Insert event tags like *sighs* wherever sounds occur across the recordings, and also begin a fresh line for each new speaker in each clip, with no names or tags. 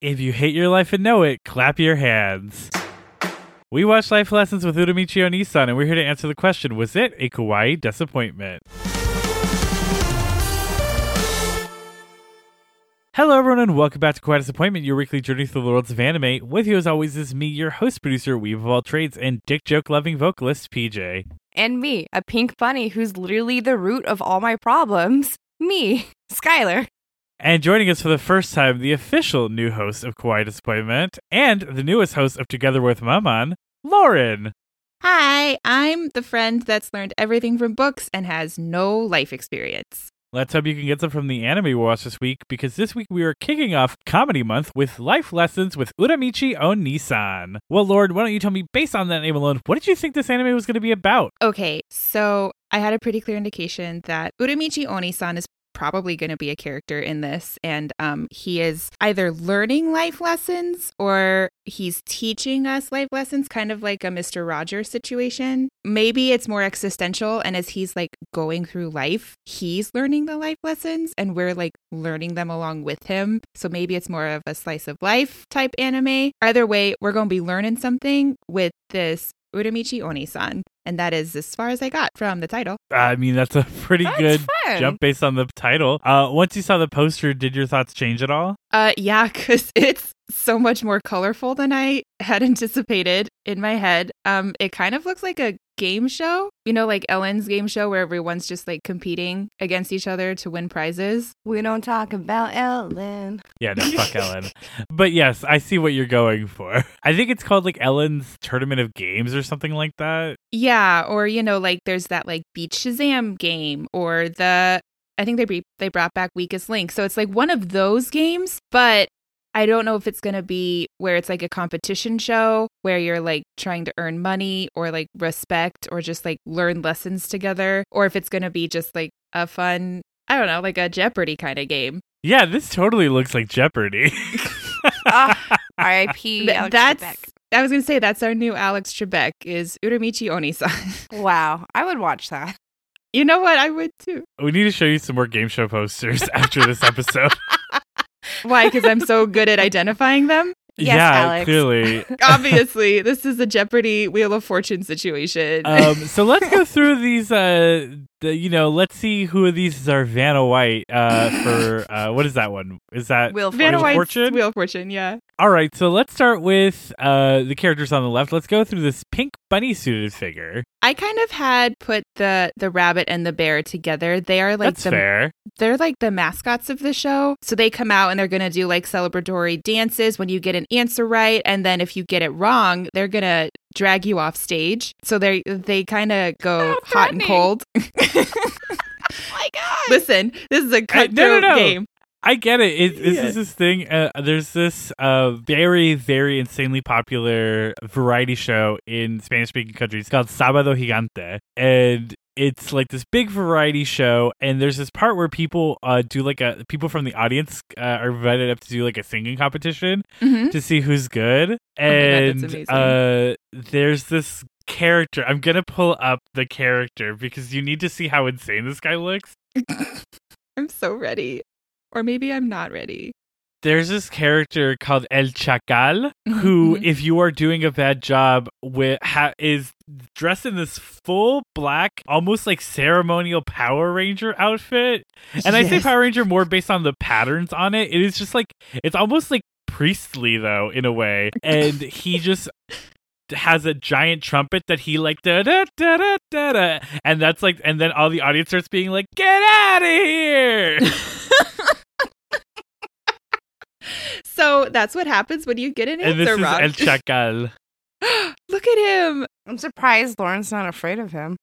If you hate your life and know it, clap your hands. We watched Life Lessons with Uramichi Onisan, and we're here to answer the question Was it a kawaii disappointment? Hello, everyone, and welcome back to Kawaii Disappointment, your weekly journey through the worlds of anime. With you, as always, is me, your host, producer, weave of all trades, and dick joke loving vocalist, PJ.
And me, a pink bunny who's literally the root of all my problems. Me, *laughs* Skylar.
And joining us for the first time, the official new host of Kawaii Disappointment and the newest host of Together with Maman, Lauren.
Hi, I'm the friend that's learned everything from books and has no life experience.
Let's hope you can get some from the anime we watched this week because this week we are kicking off Comedy Month with Life Lessons with Uramichi Onisan. Well, Lord, why don't you tell me, based on that name alone, what did you think this anime was going to be about?
Okay, so I had a pretty clear indication that Uramichi Onisan is probably going to be a character in this and um, he is either learning life lessons or he's teaching us life lessons kind of like a mr rogers situation. Maybe it's more existential and as he's like going through life he's learning the life lessons and we're like learning them along with him. So maybe it's more of a slice of life type anime. Either way we're going to be learning something with this Uramichi Onisan. And that is as far as I got from the title.
I mean, that's a pretty
That's
good
fun.
jump based on the title. Uh, once you saw the poster, did your thoughts change at all?
Uh yeah, *laughs* cuz it's so much more colorful than I had *laughs* anticipated in my head. Um it kind of looks like a game show. You know like Ellen's game show where everyone's just like competing against each other to win prizes.
We don't talk about Ellen.
Yeah, no, fuck *laughs* Ellen. But yes, I see what you're going for. *laughs* I think it's called like Ellen's Tournament of Games or something like that.
Yeah, or you know like there's that like Beat Shazam game or the I think they be- they brought back Weakest Link. So it's like one of those games, but I don't know if it's going to be where it's like a competition show where you're like trying to earn money or like respect or just like learn lessons together or if it's going to be just like a fun, I don't know, like a Jeopardy kind of game.
Yeah, this totally looks like Jeopardy. *laughs*
Ah, R.I.P. *laughs*
Th-
Alex
that's
Trebek.
I was going to say that's our new Alex Trebek is Uramichi Onisan. *laughs*
Wow, I would watch that.
you know what? I would too.
we need to show you some more game show posters after this episode.
Why? Because I'm so good at identifying them.
Yes,
yeah,
Alex.
clearly. *laughs*
Obviously, this is a Jeopardy Wheel of Fortune situation.
um, so let's go through these. Uh, the, you know, let's see who of these are Vanna White. Uh, *laughs* for uh, what is that one? Is that
Will
Vanna
Wheel of
White's
Fortune?
Wheel of Fortune, yeah.
All right, so let's start with uh the characters on the left. Let's go through this pink bunny suited figure.
I kind of had put the the rabbit and the bear together. They are like
That's
the
fair.
they're like the mascots of the show. So they come out and they're gonna do like celebratory dances when you get an answer right, and then if you get it wrong, they're gonna drag you off stage. So they they kind of go
How
hot and cold. *laughs*
Oh my god.
Listen, this is a cutthroat
no, no, no.
game.
I get it. it this
Yeah.
is this thing. Uh, there's this uh very very insanely popular variety show in Spanish speaking countries called Sábado Gigante, and it's like this big variety show. And there's this part where people uh do like a people from the audience uh, are invited up to do like a singing competition
Mhm.
to see who's good.
Oh God,
And uh, there's this character. I'm gonna pull up the character because you need to see how insane this guy looks. *laughs*
I'm so ready. Or maybe I'm not ready.
There's this character called El Chacal *laughs* who,
Mhm.
if you are doing a bad job, with ha- is dressed in this full black, almost like ceremonial Power Ranger outfit. And I say Power Ranger more based on the patterns on it. It is just like it's almost like priestly though in a way, and *laughs* he just has a giant trumpet that he like da da da da da da, and that's like, and then all the audience starts being like, "Get out of here!" *laughs*
So that's what happens when you get an
and this
answer
is
wrong.
El *laughs* Chacal.
Look at him.
I'm surprised Lauren's not afraid of him.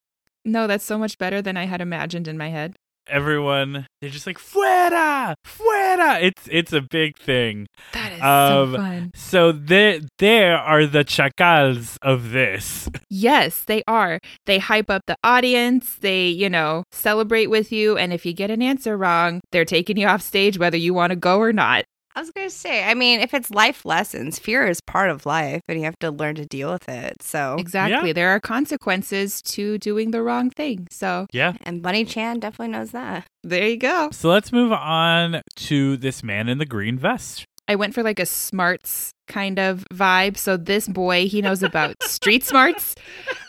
No, that's so much better than I had imagined in my head.
Everyone, they're just like "Fuera, fuera!" It's it's a big thing.
That is
Um,
so fun.
So there, there are the chacals of this. *laughs*
Yes, they are. They hype up the audience. They, you know, celebrate with you. And if you get an answer wrong, they're taking you off stage whether you want to go or not.
I was gonna say, I mean, if it's life lessons, fear is part of life, and you have to learn to deal with it. So,
Exactly. There are consequences to doing the wrong thing. So
Yeah.
and Bunny Chan definitely knows that.
there you go.
So let's move on to this man in the green vest.
I went for like a smarts kind of vibe. So this boy, he knows about *laughs* street smarts.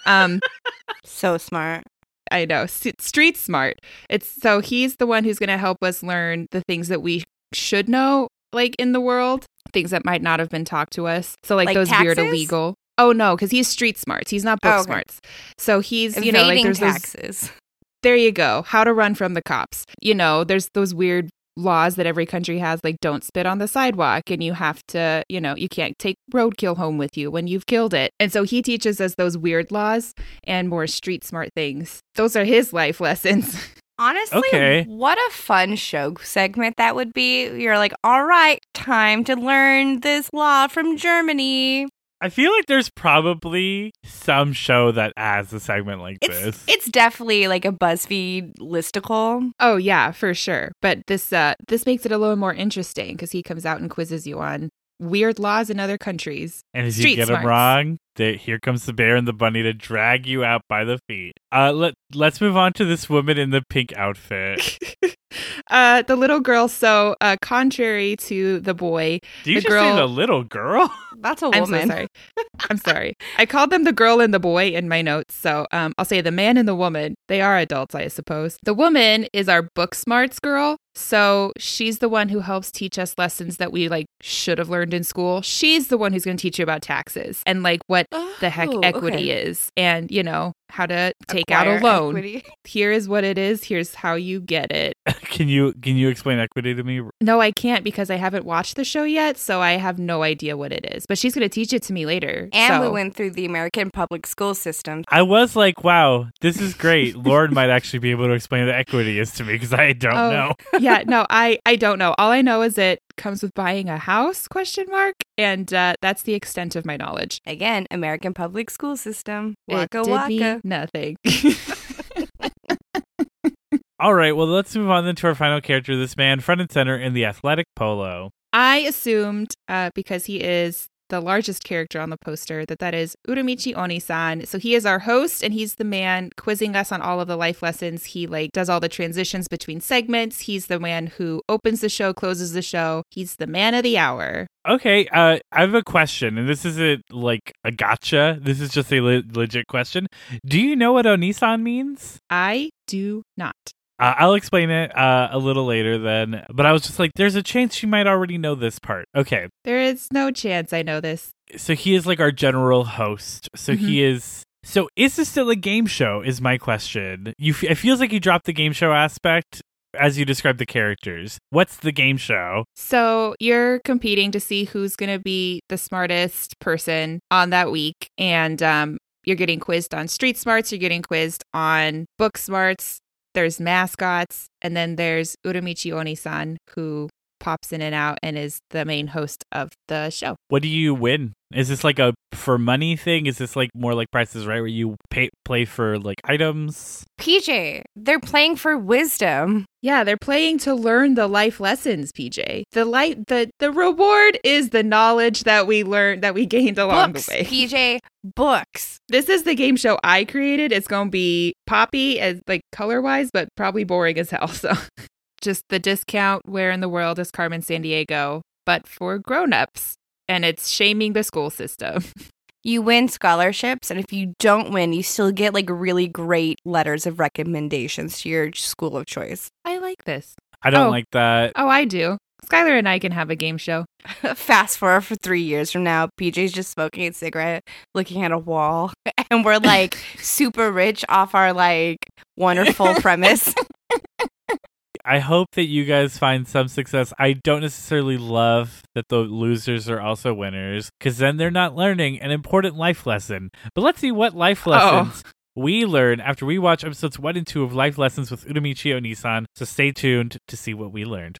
Um,
So smart.
I know, street smart. It's so he's the one who's going to help us learn the things that we should know, like in the world, things that might not have been taught to us. So like,
Like
those weird illegal. Oh no, because he's street smarts. He's not book
Oh, okay.
smarts. So he's you know like
Evading
there's those
taxes. *laughs*
there you go. How to run from the cops. You know, there's those weird laws that every country has, like don't spit on the sidewalk and you have to, you know, you can't take roadkill home with you when you've killed it. And so he teaches us those weird laws and more street smart things. Those are his life *laughs* lessons.
Honestly,
Okay.
what a fun show segment that would be. You're like, all right, time to learn this law from Germany.
I feel like there's probably some show that has a segment like
It's
this.
it's definitely like a BuzzFeed listicle.
oh yeah, for sure. But this uh this makes it a little more interesting because he comes out and quizzes you on weird laws in other countries.
and if
street
you get
smarts.
them wrong, they, here comes the bear and the bunny to drag you out by the feet. Uh, let let's move on to this woman in the pink outfit. *laughs*
uh the little girl so uh contrary to the boy
Do you
The
just say the little girl? *laughs*
That's a
I'm so
woman.
sorry. *laughs* I'm sorry. I called them the girl and the boy in my notes. So um, I'll say the man and the woman. They are adults, I suppose. The woman is our book smarts girl. So she's the one who helps teach us lessons that we like should have learned in school. She's the one who's going to teach you about taxes and like what the heck
Oh,
equity
okay.
is and, you know, how to take out a loan.
equity. *laughs*
Here is what it is. Here's how you get it. *laughs*
can you can you explain equity to me?
No, I can't because I haven't watched the show yet. So I have no idea what it is. But she's going to teach it to me later.
And we went through the American public school system.
I was like, wow, this is great. Lauren might actually be able to explain what equity is to me because I don't
Oh.
know.
yeah, no, I I don't know. All I know is it comes with buying a house question mark and uh, that's the extent of my knowledge.
Again, American public school system. Waka
it did
waka.
me nothing. *laughs*
All right, well, let's move on then to our final character, this man, front and center in the athletic polo.
I assumed uh, because he is the largest character on the poster that that is Uramichi Oni-san. So he is our host and he's the man quizzing us on all of the life lessons. He like does all the transitions between segments. He's the man who opens the show, closes the show. He's the man of the hour.
Okay, uh, I have a question, and this isn't like a gotcha. This is just a le- legit question. Do you know what Onisan means?
I do not.
Uh, I'll explain it uh, a little later then, but I was just like, there's a chance she might already know this part. Okay,
There is no chance I know this.
so he is like our general host. So he is. So is this still a game show? Is my question. You, f- it feels like you dropped the game show aspect as you describe the characters. What's the game show?
So you're competing to see who's going to be the smartest person on that week. And um, you're getting quizzed on street smarts, you're getting quizzed on book smarts. There's mascots. And then there's Uramichi Oni-san, who pops in and out and is the main host of the show.
What do you win? Is this like a for money thing? Is this like more like prices right where you pay play for like items?
PJ, they're playing for wisdom.
Yeah, they're playing to learn the life lessons, PJ. The light the the reward is the knowledge that we learned that we gained along
books,
the way.
PJ, books.
This is the game show I created. It's going to be poppy as like color wise, but probably boring as hell. So *laughs* just the discount. Where in the world is Carmen Sandiego? But for grown-ups, and it's shaming the school system. *laughs*
You win scholarships, and if you don't win, you still get like really great letters of recommendations to your school of choice.
I like this.
I don't
Oh.
like that.
Oh, I do. Skylar and I can have a game show. *laughs*
Fast forward for three years from now, PJ's just smoking a cigarette, looking at a wall, *laughs* and we're like super rich off our like wonderful premise.
I hope that you guys find some success. I don't necessarily love that the losers are also winners because then they're not learning an important life lesson. But let's see what life oh. lessons oh we learn after we watch episodes 1 and 2 of Life Lessons with Uramichi Onisan, so stay tuned to see what we learned.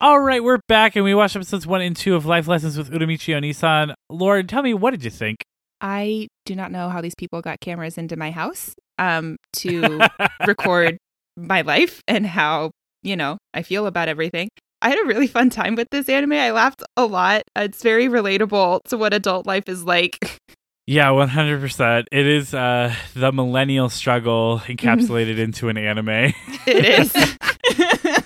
All right, we're back and we watched episodes 1 and 2 of Life Lessons with Uramichi Onisan. Lauren, tell me, what did you think?
I do not know how these people got cameras into my house um, to *laughs* record my life and how, you know, I feel about everything. I had a really fun time with this anime. I laughed a lot. It's very relatable to what adult life is like.
Yeah, one hundred percent. It is uh, the millennial struggle encapsulated into an anime.
It is. *laughs* *laughs*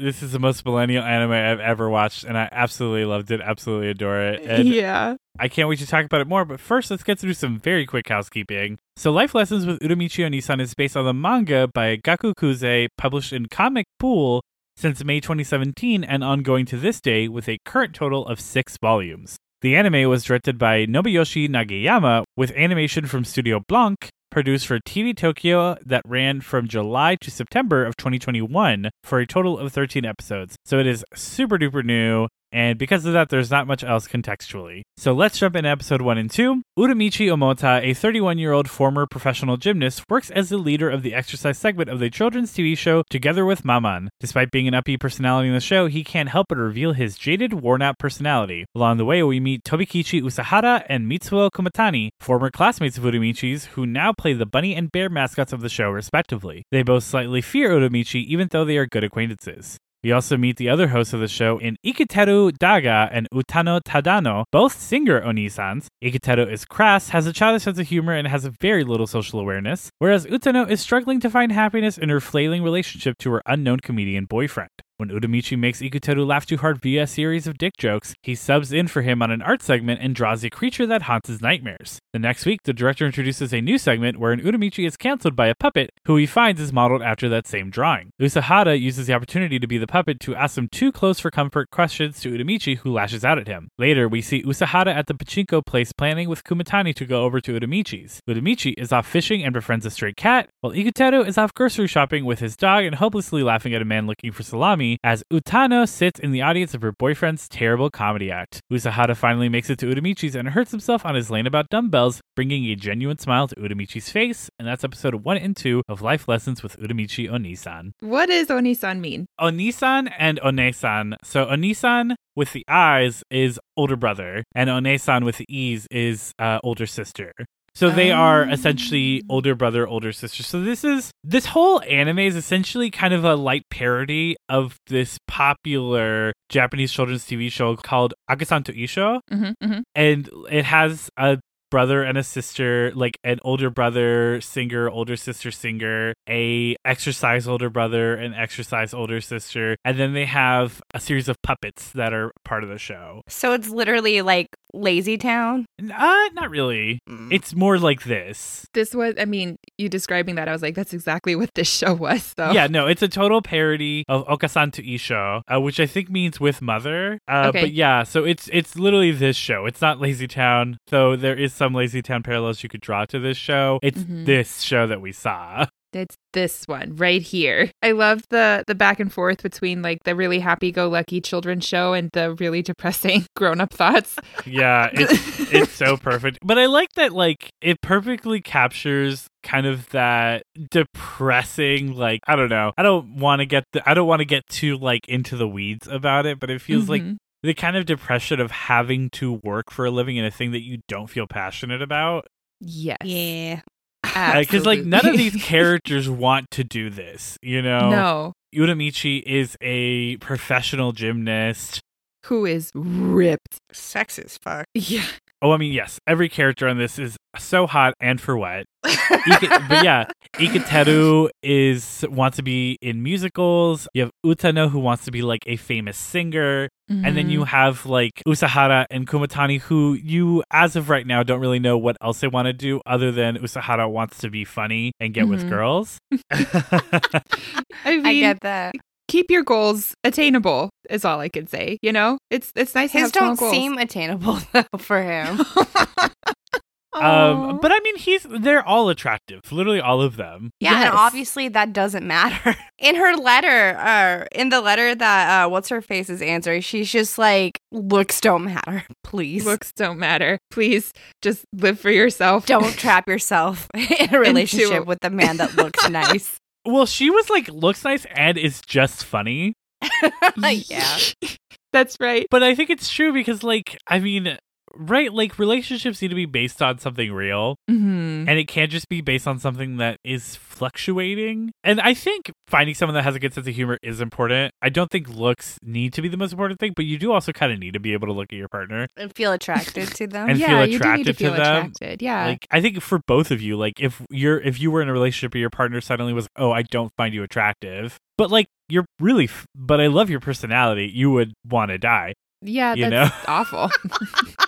this is the most millennial anime I've ever watched, and I absolutely loved it. Absolutely adore it. And *laughs*
yeah.
I can't wait to talk about it more, but first let's get through some very quick housekeeping. So Life Lessons with Uramichi Onisan is based on the manga by Gaku Kuze, published in Comic Pool since May 2017 and ongoing to this day with a current total of six volumes. The anime was directed by Nobuyoshi Nagayama with animation from Studio Blanc, produced for TV Tokyo that ran from July to September of 2021 for a total of 13 episodes. So it is super duper new. And because of that, there's not much else contextually. So let's jump into episode 1 and 2. Uramichi Omota, a 31 year old former professional gymnast, works as the leader of the exercise segment of the children's TV show Together with Maman. Despite being an upbeat personality in the show, he can't help but reveal his jaded, worn out personality. Along the way, we meet Tobikichi Usahara and Mitsuo Kumatani, former classmates of Uramichi's, who now play the bunny and bear mascots of the show, respectively. They both slightly fear Uramichi, even though they are good acquaintances. We also meet the other hosts of the show in Iketeru Daga and Utano Tadano, both singer Onisans. Iketeru is crass, has a childish sense of humor, and has very little social awareness, whereas Utano is struggling to find happiness in her flailing relationship to her unknown comedian boyfriend. When Uramichi makes Iketeru laugh too hard via a series of dick jokes, he subs in for him on an art segment and draws a creature that haunts his nightmares. The next week, the director introduces a new segment wherein Uramichi is cancelled by a puppet who he finds is modeled after that same drawing. Usahara uses the opportunity to be the puppet to ask some too close for comfort questions to Uramichi, who lashes out at him. Later, we see Usahara at the pachinko place planning with Kumatani to go over to Uramichi's. Uramichi is off fishing and befriends a stray cat, while Iketeru is off grocery shopping with his dog and hopelessly laughing at a man looking for salami as Utano sits in the audience of her boyfriend's terrible comedy act. Usahara finally makes it to Uramichi's and hurts himself on his lane about dumbbells, bringing a genuine smile to Uramichi's face, and that's episode 1 and 2 of Life Lessons with Uramichi Onisan.
What does Onisan mean?
Onisan and Onesan. So Onisan with the eyes is older brother, and Onesan with the E's is uh, older sister. So they are
Oh.
essentially older brother, older sister. So this is this whole anime is essentially kind of a light parody of this popular Japanese children's TV show called Okaasan to Issho,
hmm hmm
and it has a brother and a sister like an older brother singer older sister singer a exercise older brother an exercise older sister and then they have a series of puppets that are part of the show
So it's literally like Lazy Town.
uh not really
Mm.
it's more like this
This was, I mean, you describing that, I was like, that's exactly what this show was. So
yeah no it's a total parody of okaasan to issho uh, which i think means with mother uh,
Okay.
but yeah so it's it's literally this show it's not lazy town though there is some lazy town parallels you could draw to this show it's
Mhm.
this show that we saw
It's this one right here. I love the the back and forth between like the really happy go lucky children show and the really depressing *laughs* grown up thoughts.
Yeah, *laughs* it's it's so perfect. But I like that like it perfectly captures kind of that depressing like I don't know. I don't want to get the, I don't want to get too like into the weeds about it, but it feels like
Mhm.
the kind of depression of having to work for a living in a thing that you don't feel passionate about.
yes.
Yeah.
Because like none of these *laughs* characters want to do this, you know.
No.
Uramichi is a professional gymnast.
Who is ripped.
Sex as fuck.
Yeah.
Oh, I mean, yes, every character on this is so hot and for what. *laughs* Ike, but yeah, *laughs* Iketeru is wants to be in musicals. You have Utano who wants to be like a famous singer, and then you have like Usahara and Kumatani who you, as of right now, don't really know what else they want to do other than Usahara wants to be funny and get with
Mhm.
girls. *laughs*
I mean,
I get that.
Keep your goals attainable is all I could say. You know, it's it's nice to
His
have
don't
goals.
seem attainable *laughs* though for him. *laughs*
um, but I mean, he's they're all attractive, literally all of them.
Yeah,
Yes.
and obviously that doesn't matter. *laughs* In her letter, uh, in the letter that uh, what's her face is answering, she's just like, "Looks don't matter, please.
looks don't matter. Please just live for yourself.
don't trap yourself in a relationship
a-
with a man that looks nice."
Well, she was like looks nice and is just funny. *laughs*
yeah, *laughs*
That's right.
But I think it's true because, like, I mean, right, like relationships need to be based on something real.
Mm-hmm.
and it can't just be based on something that is fluctuating. And I think finding someone that has a good sense of humor is important. I don't think looks need to be the most important thing, but you do also kind of need to be able to look at your partner.
And feel attracted to them. *laughs*
And
yeah,
feel
you do need to
attracted to
feel
them.
attracted. Yeah.
Like I think for both of you, like if you're if you were in a relationship and your partner suddenly was, "Oh, I don't find you attractive." But like you're really f- but I love your personality, you would want to die.
yeah,
you
that's
know?
awful. *laughs* *laughs*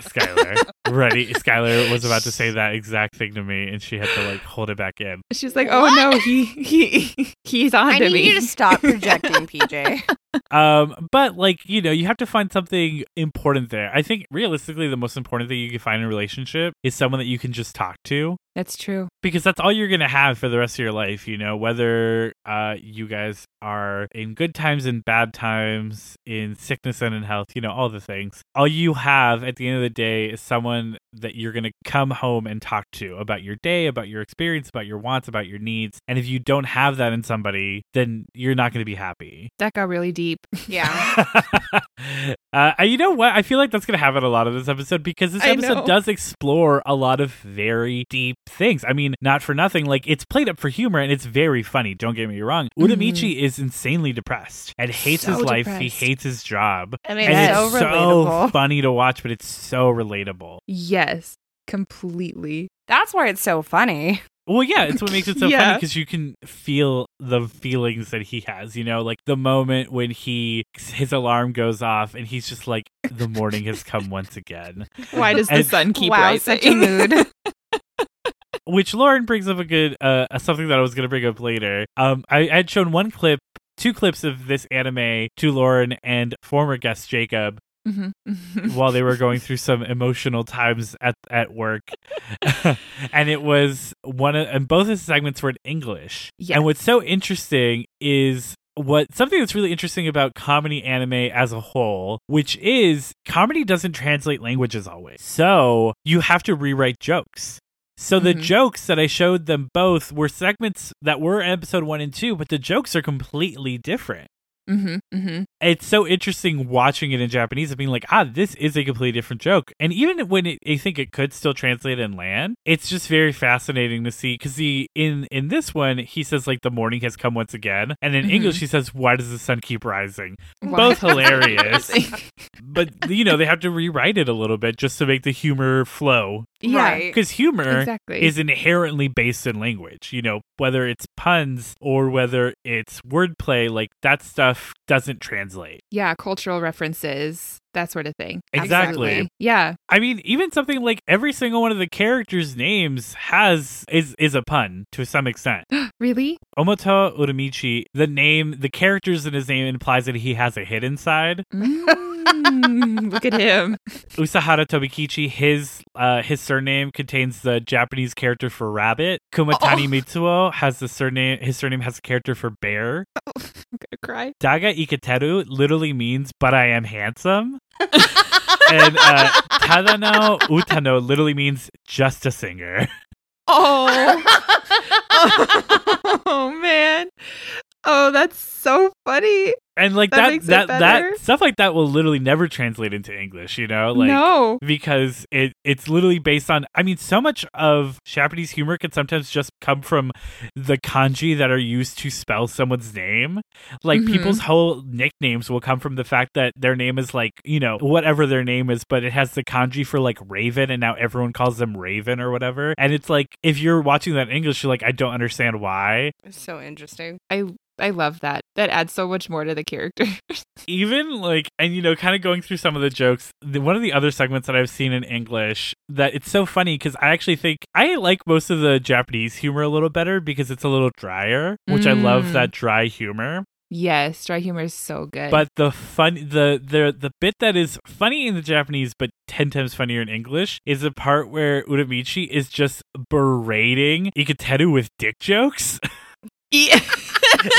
Skylar. Ready? Skylar was about to say that exact thing to me and she had to like hold it back in.
She's like, oh no, he he he's on
I
to
need
me.
you to stop projecting, *laughs* PJ.
Um, but like you know, you have to find something important there. I think realistically, the most important thing you can find in a relationship is someone that you can just talk to
That's true.
because that's all you're gonna have for the rest of your life. You know, whether uh you guys are in good times and bad times, in sickness and in health, you know, all the things. All you have at the end of the day is someone that you're gonna come home and talk to about your day, about your experience, about your wants, about your needs. And if you don't have that in somebody, then you're not gonna be happy.
That got really deep.
Yeah. *laughs*
uh, you know what? I feel like that's going to happen a lot of this episode because this episode does explore a lot of very deep things. I mean, not for nothing, like it's played up for humor and it's very funny. Don't get me wrong. Uramichi is insanely depressed and hates
Mm-hmm. So
his life. He hates his job.
I mean,
and
it's
it's
so
so funny to watch, but it's so relatable.
Yes, completely.
That's why it's so funny.
Well, yeah, it's what makes it so funny because you can feel the feelings that he has. You know, like the moment when he his alarm goes off and he's just like, "The morning has come once again."
Why does the sun keep
wow,
rising?
such a mood. *laughs*
which Lauren brings up a good uh something that I was gonna bring up later. Um, I, I had shown one clip, two clips of this anime to Lauren and former guest Jacob While they were going through some emotional times at at work, *laughs* and it was one of and both of the segments were in English.
Yes.
And what's so interesting is what something that's really interesting about comedy anime as a whole, which is comedy doesn't translate languages always. So you have to rewrite jokes. So the
Mhm.
jokes that I showed them both were segments that were episode one and two, but the jokes are completely different.
Mhm, mm-hmm.
It's so interesting watching it in Japanese and being like, ah, this is a completely different joke. And even when it, I think it could still translate and land, it's just very fascinating to see because the in in this one he says like the morning has come once again, and in
Mhm.
English he says why does the sun keep rising?
Why-
Both hilarious, *laughs* but you know they have to rewrite it a little bit just to make the humor flow
yeah,
Right.
because humor
exactly.
is inherently based in language. You know, whether it's puns or whether it's wordplay, like that stuff doesn't translate.
yeah, cultural references, that sort of thing.
Exactly.
Absolutely. Yeah.
I mean, even something like every single one of the characters' names has is is a pun to some extent. *gasps*
Really?
Omota Uramichi, the name, the characters in his name implies that he has a hidden side. *laughs*
Mm, look at him. *laughs*
Usahara Tobikichi, his uh, his surname contains the Japanese character for rabbit. Kumatani
Oh.
Mitsuo has the surname. His surname has a character for bear. *laughs*
I'm *laughs* gonna cry.
Daga Iketeru literally means "but I am handsome," *laughs* and uh, Tadano Utano literally means "just a singer." *laughs*
Oh. oh man. Oh, that's so funny.
And like
That
that, that, that stuff like that will literally never translate into English. You know, like
no.
because it it's literally based on I mean so much of Japanese humor can sometimes just come from the kanji that are used to spell someone's name. Like
Mhm.
people's whole nicknames will come from the fact that their name is like, you know, whatever their name is, but it has the kanji for like Raven and now everyone calls them Raven or whatever. And it's like if you're watching that in English you're like I don't understand why.
It's so interesting.
I I love that. That adds so much more to the character. *laughs*
even like and you know kind of going through some of the jokes the, one of the other segments that i've seen in english that it's so funny because i actually think i like most of the japanese humor a little better because it's a little drier which i love
Mm.
that dry humor
yes, dry humor is so good.
but the fun the the the bit that is funny in the japanese but 10 times funnier in english is the part where uramichi is just berating iketeru with dick jokes *laughs* *laughs*
Yeah.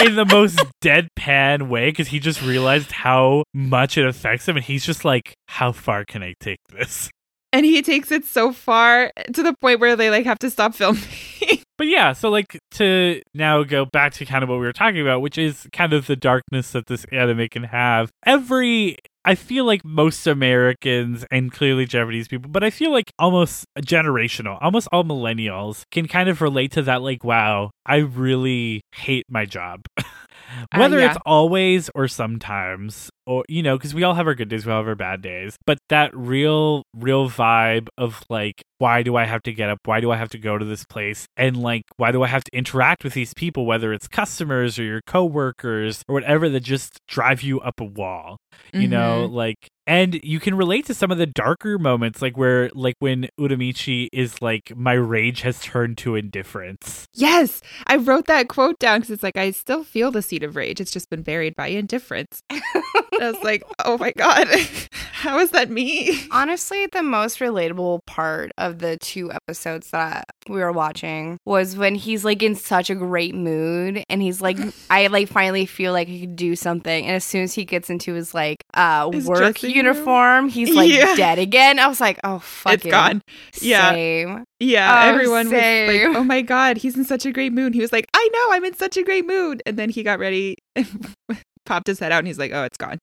in the most deadpan way because he just realized how much it affects him and he's just like how far can i take this
and he takes it so far to the point where they like have to stop filming. *laughs*
but yeah so like to now go back to kind of what we were talking about which is kind of the darkness that this anime can have every I feel like most Americans and clearly Japanese people, but I feel like almost generational, almost all millennials can kind of relate to that. Like, wow, I really hate my job. *laughs* Uh, Whether
yeah.
it's always or sometimes, or you know, because we all have our good days, we all have our bad days. But that real, real vibe of like, why do I have to get up? Why do I have to go to this place? And like, why do I have to interact with these people, whether it's customers or your coworkers or whatever, that just drive you up a wall? You know, mm-hmm. like and you can relate to some of the darker moments like where like when uramichi is like my rage has turned to indifference
Yes, I wrote that quote down because it's like I still feel the seed of rage. It's just been buried by indifference. *laughs* I was like, oh my god, *laughs* how is that me?
Honestly, the most relatable part of the two episodes that we were watching was when he's like in such a great mood and he's like, *laughs* I like finally feel like he could do something. And as soon as he gets into his like uh
His
work
dressing room?
Uniform, he's like
Yeah.
dead again. I was like, oh fuck
It's gone. Yeah.
Same.
Yeah,
Oh,
everyone was like, oh my god, he's in such a great mood. He was like, I know, I'm in such a great mood. And then he got ready, and *laughs* popped his head out, and he's like, oh, it's gone.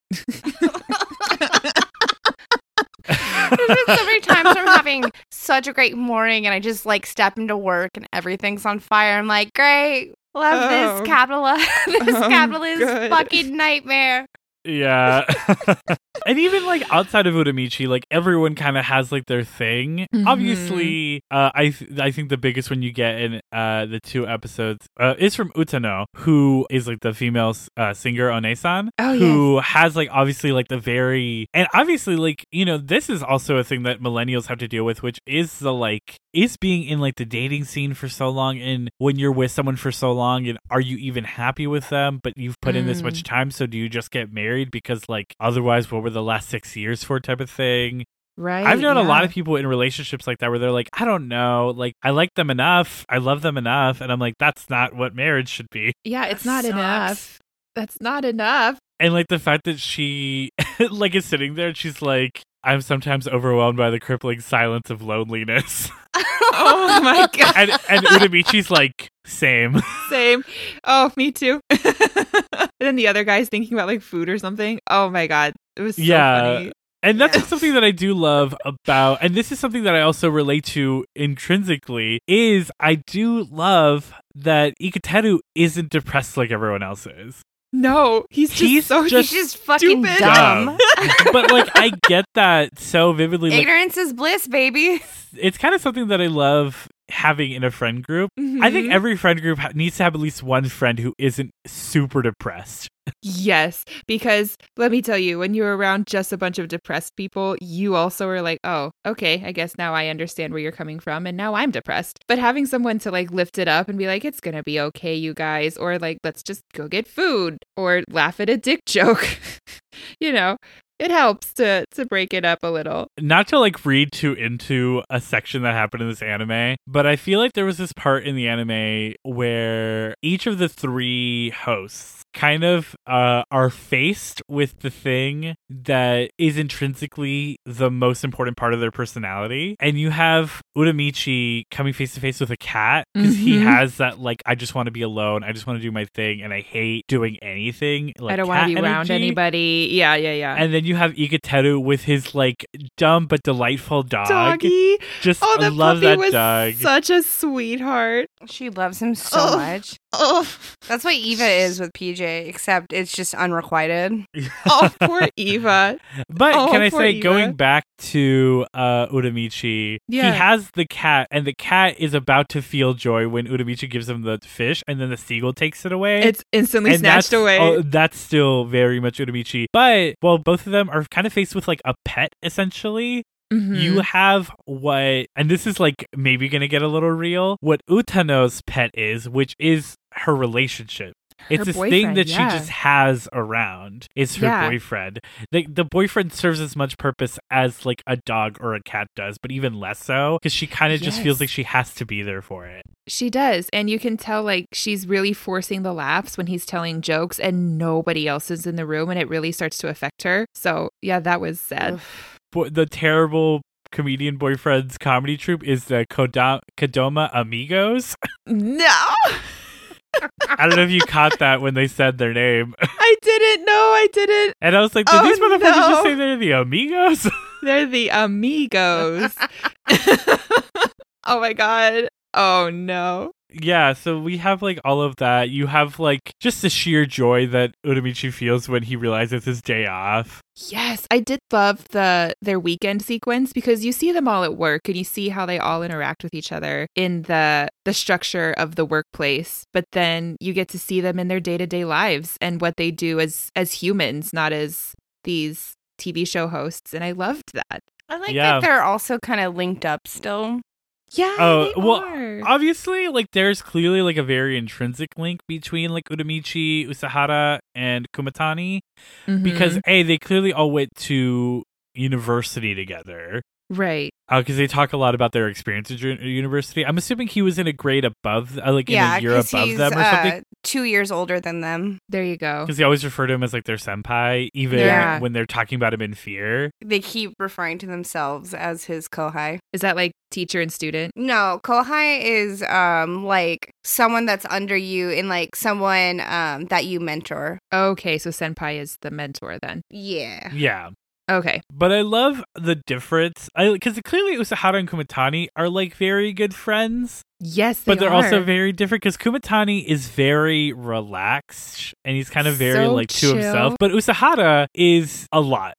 There's been so many times I'm having such a great morning and I just like step into work and everything's on fire. I'm like, great. Love
Oh.
this capital *laughs* this
Oh,
capitalist fucking nightmare.
Yeah. *laughs* And even like outside of uramichi like everyone kind of has like their thing.
Mhm.
obviously uh i th- i think the biggest one you get in uh the two episodes uh is from utano who is like the female uh, singer onesan
Oh,
who has like obviously like the very and obviously like you know this is also a thing that millennials have to deal with which is the like is being in like the dating scene for so long and when you're with someone for so long and are you even happy with them but you've put in this
Mm.
much time so do you just get married because like otherwise what were the last six years for type of thing
Right.
i've known a lot of people in relationships like that where they're like i don't know like i like them enough i love them enough and i'm like that's not what marriage should be
Yeah, it's
That
not
sucks.
enough. That's not enough.
and like the fact that she *laughs* like is sitting there and she's like i'm sometimes overwhelmed by the crippling silence of loneliness *laughs*
Oh my *laughs* god.
and and uramichi's like same *laughs*
Same. Oh, me too. and then the other guy's thinking about like food or something. Oh my god. It was so
Yeah.
funny.
and that's
Yes.
something that i do love about and this is something that i also relate to intrinsically is i do love that iketeru isn't depressed like everyone else is
No, he's just
He's
so
just
He's just fucking
stupid.
dumb. *laughs*
but like i get that so vividly like
Ignorance is bliss, baby.
it's kind of something that i love having in a friend group I think
Mhm.
every friend group ha- needs to have at least one friend who isn't super depressed. *laughs*
Yes, because let me tell you, when you're around just a bunch of depressed people, you also are like, oh, okay, I guess now I understand where you're coming from, and now I'm depressed. But having someone to like lift it up and be like, it's gonna be okay, you guys, or like, let's just go get food, or laugh at a dick joke, *laughs* you know, it helps to to break it up a little.
Not to like read too into a section that happened in this anime, but I feel like there was this part in the anime where each of the three hosts kind of uh, are faced with the thing that is intrinsically the most important part of their personality. And you have Uramichi coming face to face with a cat because he
Mhm.
has that, like, I just want to be alone. I just want to do my thing. And I hate doing anything. Like
I don't want to be around
energy.
anybody. Yeah, yeah, yeah.
And then you have Iketeru with his like dumb but delightful dog.
Doggy.
Just
Oh,
I
the
love
puppy
that
was
dog.
such a sweetheart.
She loves him so
Oh.
much.
Oh,
That's what Eva is with PJ, except it's just unrequited. *laughs*
oh poor Eva.
But
Oh,
can I say,
Eva.
going back to uh, Uramichi,
Yeah.
he has the cat, and the cat is about to feel joy when Uramichi gives him the fish, and then the seagull takes it away.
It's instantly
and
snatched
that's,
away.
oh, that's still very much Uramichi. But, well, both of them are kind of faced with like a pet, essentially.
Mhm.
You have what, and this is like maybe gonna get a little real, what Utano's pet is, which is her relationship. It's
Her
this thing that
yeah.
she just has around is her
Yeah.
boyfriend. The, the boyfriend serves as much purpose as like a dog or a cat does, but even less so because she kind of just feels like she has to be there for it.
She does. And you can tell like she's really forcing the laughs when he's telling jokes and nobody else is in the room and it really starts to affect her. So yeah, that was sad.
Bo- the terrible comedian boyfriend's comedy troupe is the Koda- Kodama Amigos. *laughs*
No.
I don't know if you caught that when they said their name.
I *laughs* I didn't. No, I didn't.
And I was like, did
Oh,
these motherfuckers
no.
just say they're the amigos? *laughs*
They're the amigos. oh my god. Oh no.
Yeah, so we have like all of that. You have like just the sheer joy that Uramichi feels when he realizes his day off.
Yes, I did love the their weekend sequence because you see them all at work and you see how they all interact with each other in the the structure of the workplace, but then you get to see them in their day-to-day lives and what they do as as humans, not as these TV show hosts, and I loved that.
I like
Yeah.
that they're also kind of linked up still.
Yeah,
Oh,
they
well,
are.
Obviously, like there's clearly like a very intrinsic link between like Uramichi, Usahara, and Kumatani because
Mhm.
a they clearly all went to university together.
Right.
because they talk a lot about their experience at university. I'm assuming he was in a grade above, uh, like
yeah,
in a year above
he's
them or
uh,
something.
two years older than them.
There you go.
Because they always refer to him as like their senpai, even
Yeah.
when they're talking about him in fear.
They keep referring to themselves as his kohai.
Is that like teacher and student?
No, kohai is um like someone that's under you and like someone um that you mentor.
Okay, so senpai is the mentor then.
Yeah.
Yeah.
Okay.
But I love the difference. I because clearly Usahara and Kumatani are like very good friends,
Yes,
but
they
they're also very different. Because Kumatani is very relaxed and he's kind of very
So
like to himself, but Usahara is a lot.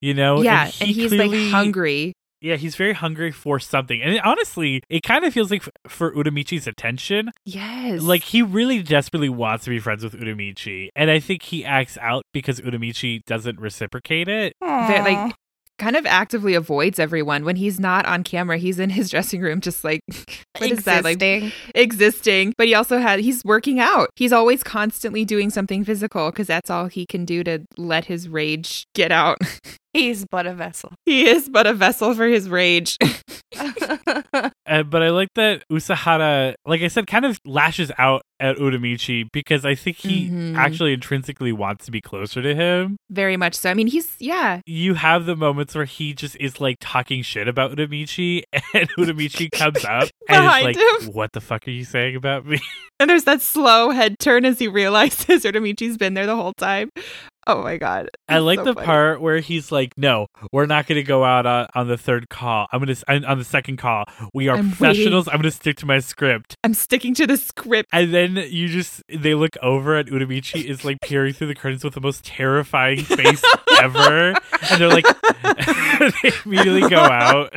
You know,
yeah,
he
and he's
clearly-
like hungry.
Yeah, he's very hungry for something. And it- honestly, it kind of feels like f- for Uramichi's attention,
Yes.
like he really desperately wants to be friends with Uramichi. And I think he acts out because Uramichi doesn't reciprocate it.
Ve-
Aw.
like kind of actively avoids everyone when he's not on camera. He's in his *laughs* dressing room, just like *laughs* what is that like
Existing.
existing? But he also had he's working out. He's always constantly doing something physical because that's all he can do to let his rage get out. *laughs*
He's but a vessel.
he is but a vessel for his rage. *laughs* *laughs*
Uh, but I like that Usahara, like I said, kind of lashes out at Uramichi because I think he
Mhm.
actually intrinsically wants to be closer to him.
Very much so. I mean, he's yeah.
You have the moments where he just is like talking shit about Uramichi, *laughs* and Uramichi comes up and
Behind
is like,
him.
What the fuck are you saying about me?
And there's that slow head turn as he realizes Uramichi's been there the whole time. Oh my god.
I like
so
the
funny.
part where he's like, "No, we're not going to go out on, on the third call. I'm going to on the second call. We are
I'm
professionals. I'm going to stick to my script."
I'm sticking to the script.
And then you just they look over at Uramichi is like *laughs* peering through the curtains with the most terrifying face *laughs* ever, and they're like, *laughs* they immediately go out.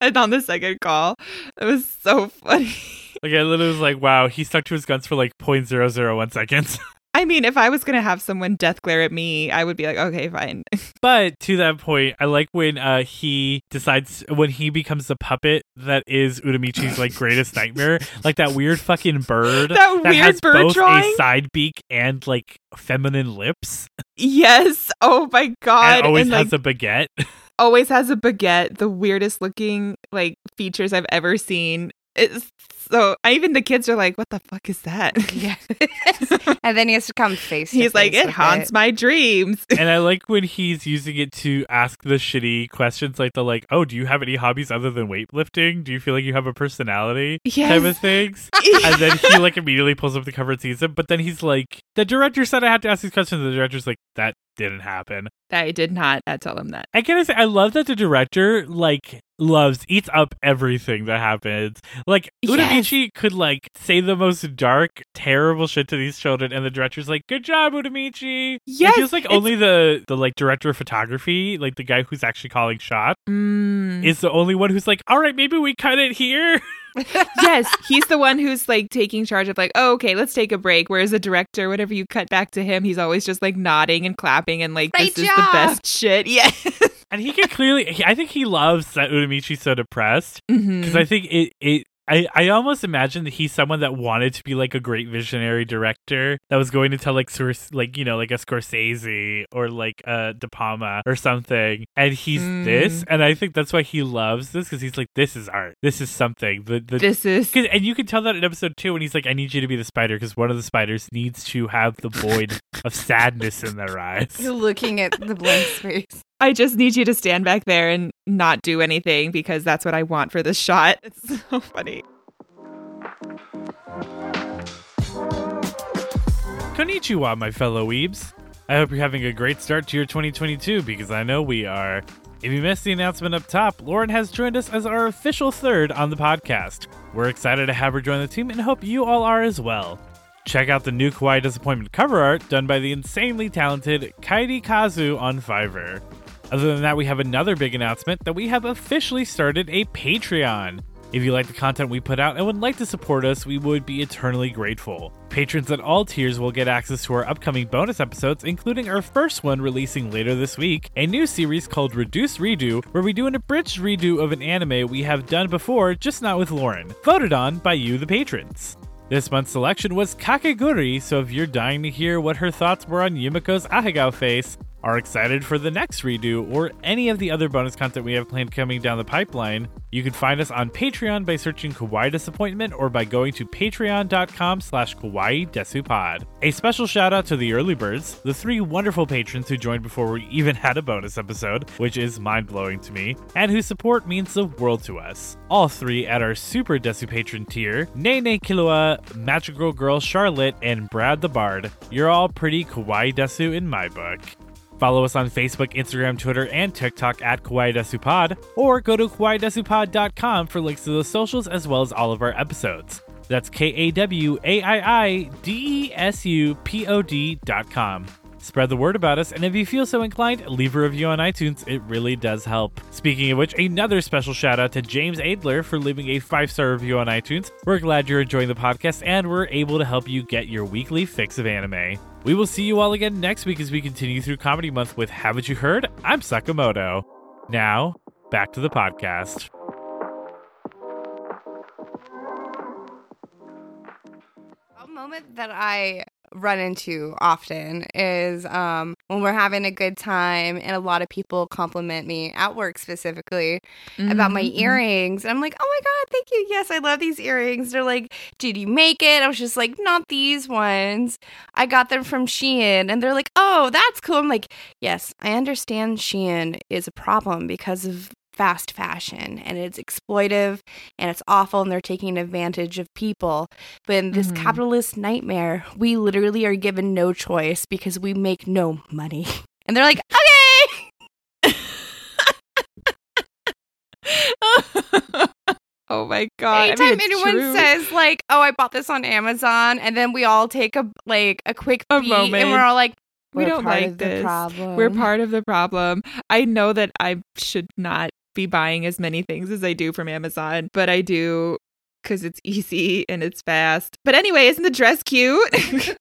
and on the second call. It was so funny.
Like I literally was like, "Wow, he stuck to his guns for like 0.001 seconds."
I mean, if I was going to have someone death glare at me, I would be like, okay, fine. *laughs*
But to that point, I like when uh, he decides when he becomes the puppet that is Uramichi's like greatest *laughs* nightmare, like that weird fucking bird
That weird
has
bird
both
drawing?
a side beak and like feminine lips,
yes. Oh my God.
and always
and like,
has a baguette. *laughs*
always has a baguette, the weirdest looking like features I've ever seen. It's so, even the kids are like, what the fuck is that?
Yeah. *laughs* and then he has to come face. to
He's like, it
with
haunts my dreams. *laughs*
and I like when he's using it to ask the shitty questions, like the like, "Oh, do you have any hobbies other than weightlifting? Do you feel like you have a personality?"
Yes.
type of things. *laughs* and then he like immediately pulls up the cover and sees him. But then he's like, "The director said I had to ask these questions." The director's like, "That didn't happen."
That I did not uh, tell him that.
I gotta say, I love that the director like loves eats up everything that happens. Like
Yes.
Uramichi could like say the most dark, terrible shit to these children, and the director's like, "Good job, Uramichi."
Yes,
it feels like
it's-
only the the like director of photography, like the guy who's actually calling shot,
Mm.
is the only one who's like, "All right, maybe we cut it here." *laughs*
yes, he's the one who's like taking charge of like, oh, okay, let's take a break. Whereas the director, whenever you cut back to him, he's always just like nodding and clapping and like,
Great
this is
job.
the best shit. *laughs* Yeah.
And he can clearly, he, I think he loves that Uramichi's so depressed
mm-hmm.
because I think it, it, I, I almost imagine that he's someone that wanted to be like a great visionary director that was going to tell like Scors- like you know like a Scorsese or like a De Palma or something, and he's
Mm.
this, and I think that's why he loves this because he's like this is art, this is something. The the
this is
'cause- and you can tell that in episode two when he's like, "I need you to be the spider," because one of the spiders needs to have the void of *laughs* sadness in their eyes.
You're looking at the blank space.
I just need you to stand back there and not do anything because that's what I want for this shot. *laughs* It's so funny.
Konnichiwa, my fellow weebs. I hope you're having a great start to your 2022 because I know we are. If you missed the announcement up top, Lauren has joined us as our official third on the podcast. We're excited to have her join the team and hope you all are as well. Check out the new Kawaii Disappointment cover art done by the insanely talented Kairi Kazu on Fiverr. Other than that, we have another big announcement that we have officially started a Patreon. If you like the content we put out and would like to support us, we would be eternally grateful. Patrons at all tiers will get access to our upcoming bonus episodes, including our first one releasing later this week, a new series called Reduce Redo, where we do an abridged redo of an anime we have done before, just not with Lauren, voted on by you, the patrons. This month's selection was Kakegurui, so if you're dying to hear what her thoughts were on Yumeko's Ahegao face, are excited for the next redo, or any of the other bonus content we have planned coming down the pipeline, you can find us on Patreon by searching Kawaii Disappointment or by going to patreon.com slash kawaii desupod. A special shout out to the early birds, the three wonderful patrons who joined before we even had a bonus episode, which is mind blowing to me, and whose support means the world to us. All three at our super Desu patron tier, Nene Kilua, Magical Girl Charlotte, and Brad the Bard. You're all pretty Kawaii Desu in my book. Follow us on Facebook, Instagram, Twitter, and TikTok at Kawaii Desu Pod, or go to kawaiidesupod.com for links to the socials as well as all of our episodes. That's K A W A I I D E S U P O D dot com. Spread the word about us, and if you feel so inclined, leave a review on iTunes. It really does help. Speaking of which, another special shout out to James Adler for leaving a five star review on iTunes. We're glad you're enjoying the podcast, and we're able to help you get your weekly fix of anime. We will see you all again next week as we continue through Comedy Month with Haven't You Heard? I'm Sakamoto. Now, back to the podcast.
A moment that I run into often is um, when we're having a good time and a lot of people compliment me at work specifically about my
Mhm.
earrings. And I'm like, oh my God, thank you. Yes, I love these earrings. They're like, did you make it? I was just like, not these ones. I got them from Shein. And they're like, oh, that's cool. I'm like, yes, I understand Shein is a problem because of fast fashion and it's exploitive and it's awful and they're taking advantage of people. But in this
Mhm.
capitalist nightmare, we literally are given no choice because we make no money. *laughs* And they're like, okay. *laughs*
oh my god!
Anytime
I mean,
anyone
true.
says like, "Oh, I bought this on Amazon," and then we all take a like a quick
A moment.
and we're all like,
We
"We're
don't
part
like
of the
this.
problem.
We're part of the problem. I know that I should not be buying as many things as I do from Amazon, but I do because it's easy and it's fast. But anyway, isn't the dress cute? *laughs*
I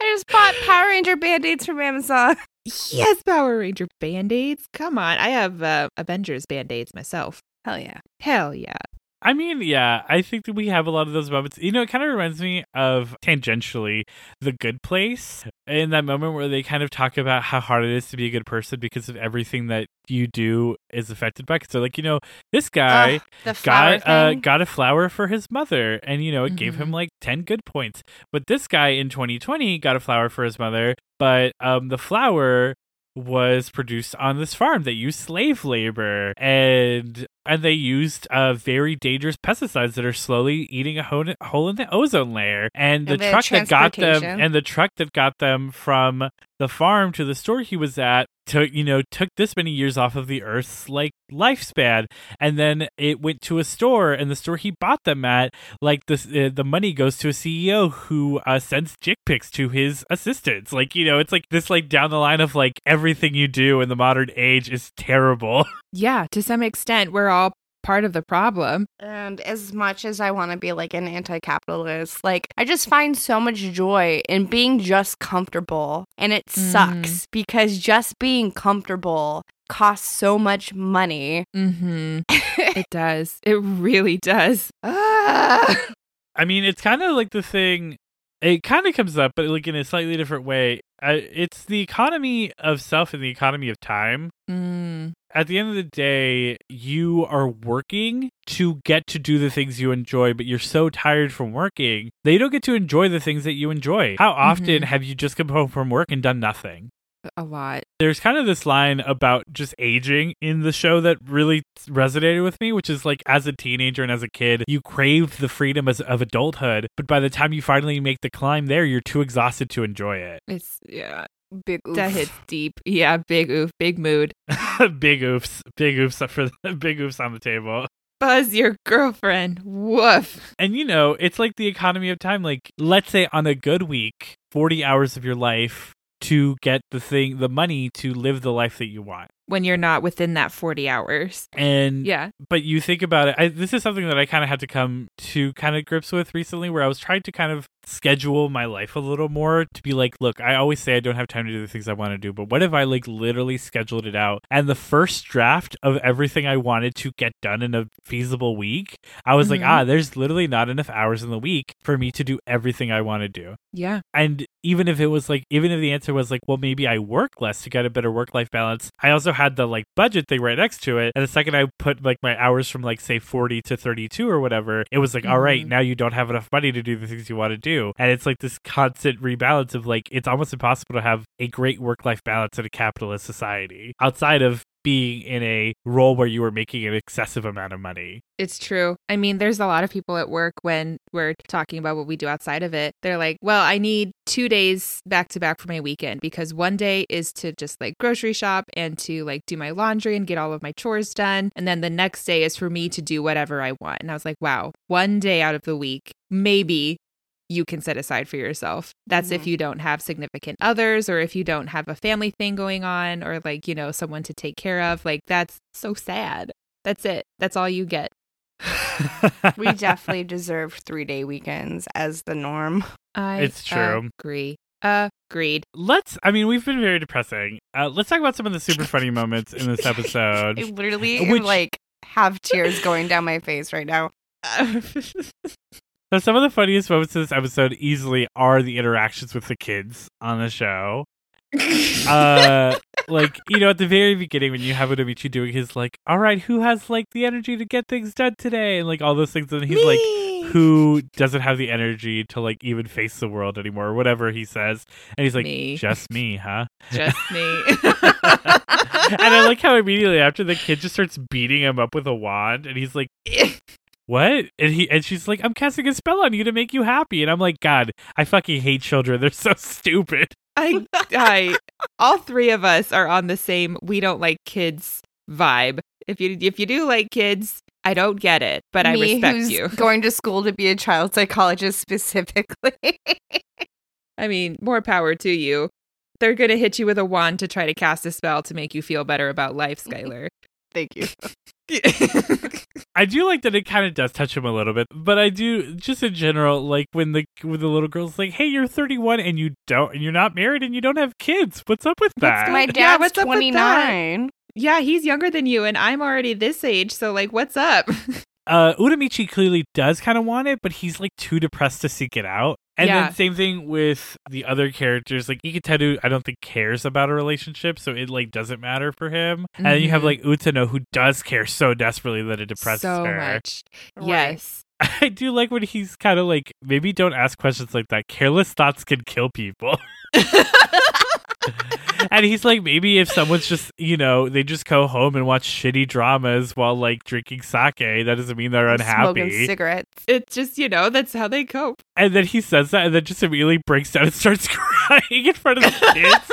just bought Power Ranger band aids from Amazon. *laughs*
yes, Power Ranger band aids. Come on. I have uh, Avengers band aids myself.
Hell yeah!
Hell yeah.
I mean, yeah, I think that we have a lot of those moments. You know, it kind of reminds me of tangentially The Good Place in that moment where they kind of talk about how hard it is to be a good person because of everything that you do is affected by. Because they're like, you know, this guy
Ugh,
got uh, got a flower for his mother, and you know, it gave him
Mhm.
like ten good points. But this guy in 2020 got a flower for his mother, but um, the flower was produced on this farm. That used slave labor and and they used uh very dangerous pesticides that are slowly eating a hole, hole in the ozone layer. And the
And the
truck that got them and the truck that got them from the farm to the store he was at took you know took this many years off of the earth's like lifespan and then it went to a store and the store he bought them at like this uh, the money goes to a ceo who uh, sends dick pics to his assistants. Like you know it's like this like down the line of like everything you do in the modern age is terrible. *laughs*
Yeah, to some extent, we're all part of the problem.
And as much as I want to be like an anti capitalist, like I just find so much joy in being just comfortable. And it
Mm.
sucks because just being comfortable costs so much money.
Mm-hmm. *laughs* It does. It really does. Ah.
I mean, it's kind of like the thing. It kind of comes up, but like in a slightly different way. Uh, it's the economy of self and the economy of time.
Mm.
At the end of the day, you are working to get to do the things you enjoy, but you're so tired from working that you don't get to enjoy the things that you enjoy. How often
Mhm.
have you just come home from work and done nothing?
a lot.
There's kind of this line about just aging in the show that really resonated with me, which is like as a teenager and as a kid, you crave the freedom as, of adulthood, but by the time you finally make the climb there, you're too exhausted to enjoy it.
It's yeah,
Big oof.
that hits deep. Yeah, big oof, big mood. *laughs*
big oofs, big oofs for the *laughs* big oofs on the table.
Buzz your girlfriend. Woof.
And you know, it's like the economy of time. Like, let's say on a good week, 40 hours of your life to get the thing, the money to live the life that you want.
When you're not within that 40 hours.
And
Yeah.
but you think about it I, this is something that i kind of had to come to kind of grips with recently where i was trying to kind of schedule my life a little more to be like look i always say i don't have time to do the things i want to do but what if i like literally scheduled it out and the first draft of everything i wanted to get done in a feasible week i was like
Mhm.
ah there's literally not enough hours in the week for me to do everything i want to do
Yeah.
and even if it was like even if the answer was like well maybe i work less to get a better work life balance i also had the like budget thing right next to it and the second i put like my hours from like say 40 to 32 or whatever it was like all right
Mhm.
now you don't have enough money to do the things you want to do and it's like this constant rebalance of like it's almost impossible to have a great work life balance in a capitalist society outside of being in a role where you are making an excessive amount of money
It's true. I mean, there's a lot of people at work when we're talking about what we do outside of it. They're like, well, I need two days back to back for my weekend because one day is to just like grocery shop and to like do my laundry and get all of my chores done. And then the next day is for me to do whatever I want. And I was like, wow, one day out of the week, maybe you can set aside for yourself. That's if
Mhm.
you don't have significant others or if you don't have a family thing going on or like, you know, someone to take care of. Like, that's so sad. That's it. That's all you get.
we definitely deserve three day weekends as the norm.
I
It's true.
Agree. Agreed.
let's i mean we've been very depressing uh, let's talk about some of the super funny moments in this episode *laughs*
I literally
Which-
like have tears going down my face right now. *laughs*
So some of the funniest moments of this episode easily are the interactions with the kids on the show. *laughs* Uh like, you know, at the very beginning when you have Uramichi doing his like, all right, who has like the energy to get things done today? And like all those things, and he's like who doesn't have the energy to like even face the world anymore or whatever he says. And he's like,
Me.
just me, huh?
Just *laughs* me.
and I like how immediately after the kid just starts beating him up with a wand and he's like, *laughs* what? And he and she's like, I'm casting a spell on you to make you happy. And I'm like, God, I fucking hate children. They're so *laughs* stupid.
I, I, all three of us are on the same "we don't like kids" vibe. If you if you do like kids, I don't get it, but I respect
who's
you. *laughs*
going to school to be a child psychologist specifically.
I mean, more power to you. They're gonna hit you with a wand to try to cast a spell to make you feel better about life, *laughs* Skylar.
Thank you. *laughs*
I do like that it kind of does touch him a little bit, but I do just in general like when the when the little girl's like, "Hey, you're 31 and you don't and you're not married and you don't have kids. What's up with that?"
My
Yeah,
dad's
what's up with that?
29.
yeah, he's younger than you, and I'm already this age. So, like, what's up? *laughs*
uh Uramichi clearly does kind of want it, but he's like too depressed to seek it out. And
Yeah.
then same thing with the other characters. Like Iketeru, I don't think cares about a relationship, so it like doesn't matter for him. And then you have
Mhm.
like Utano who does care so desperately that it depresses
so
her.
much.
Right.
Yes. *laughs*
I do like when he's kind of like maybe don't ask questions like that. Careless thoughts can kill people. *laughs* *laughs* and he's like maybe if someone's just you know they just go home and watch shitty dramas while like drinking sake that doesn't mean they're unhappy.
Smoking cigarettes.
It's just, you know, that's how they cope.
and then he says that and then just immediately breaks down and starts *laughs* crying in front of the kids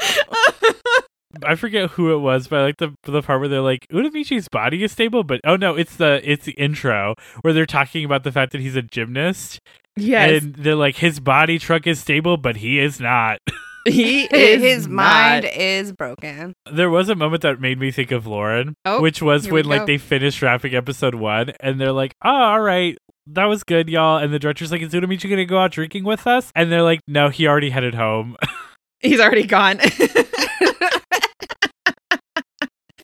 *laughs* i forget who it was but i like the the part where they're like uramichi's body is stable but oh no it's the it's the intro where they're talking about the fact that he's a gymnast
yes.
and they're like his body truck is stable but he is not *laughs*
he is
His
not-
mind is broken.
there was a moment that made me think of lauren
Oh,
which was when like they finished wrapping episode one and they're like oh all right that was good y'all and the director's like is Uramichi gonna go out drinking with us and they're like no he already headed home *laughs*
He's already gone. *laughs* if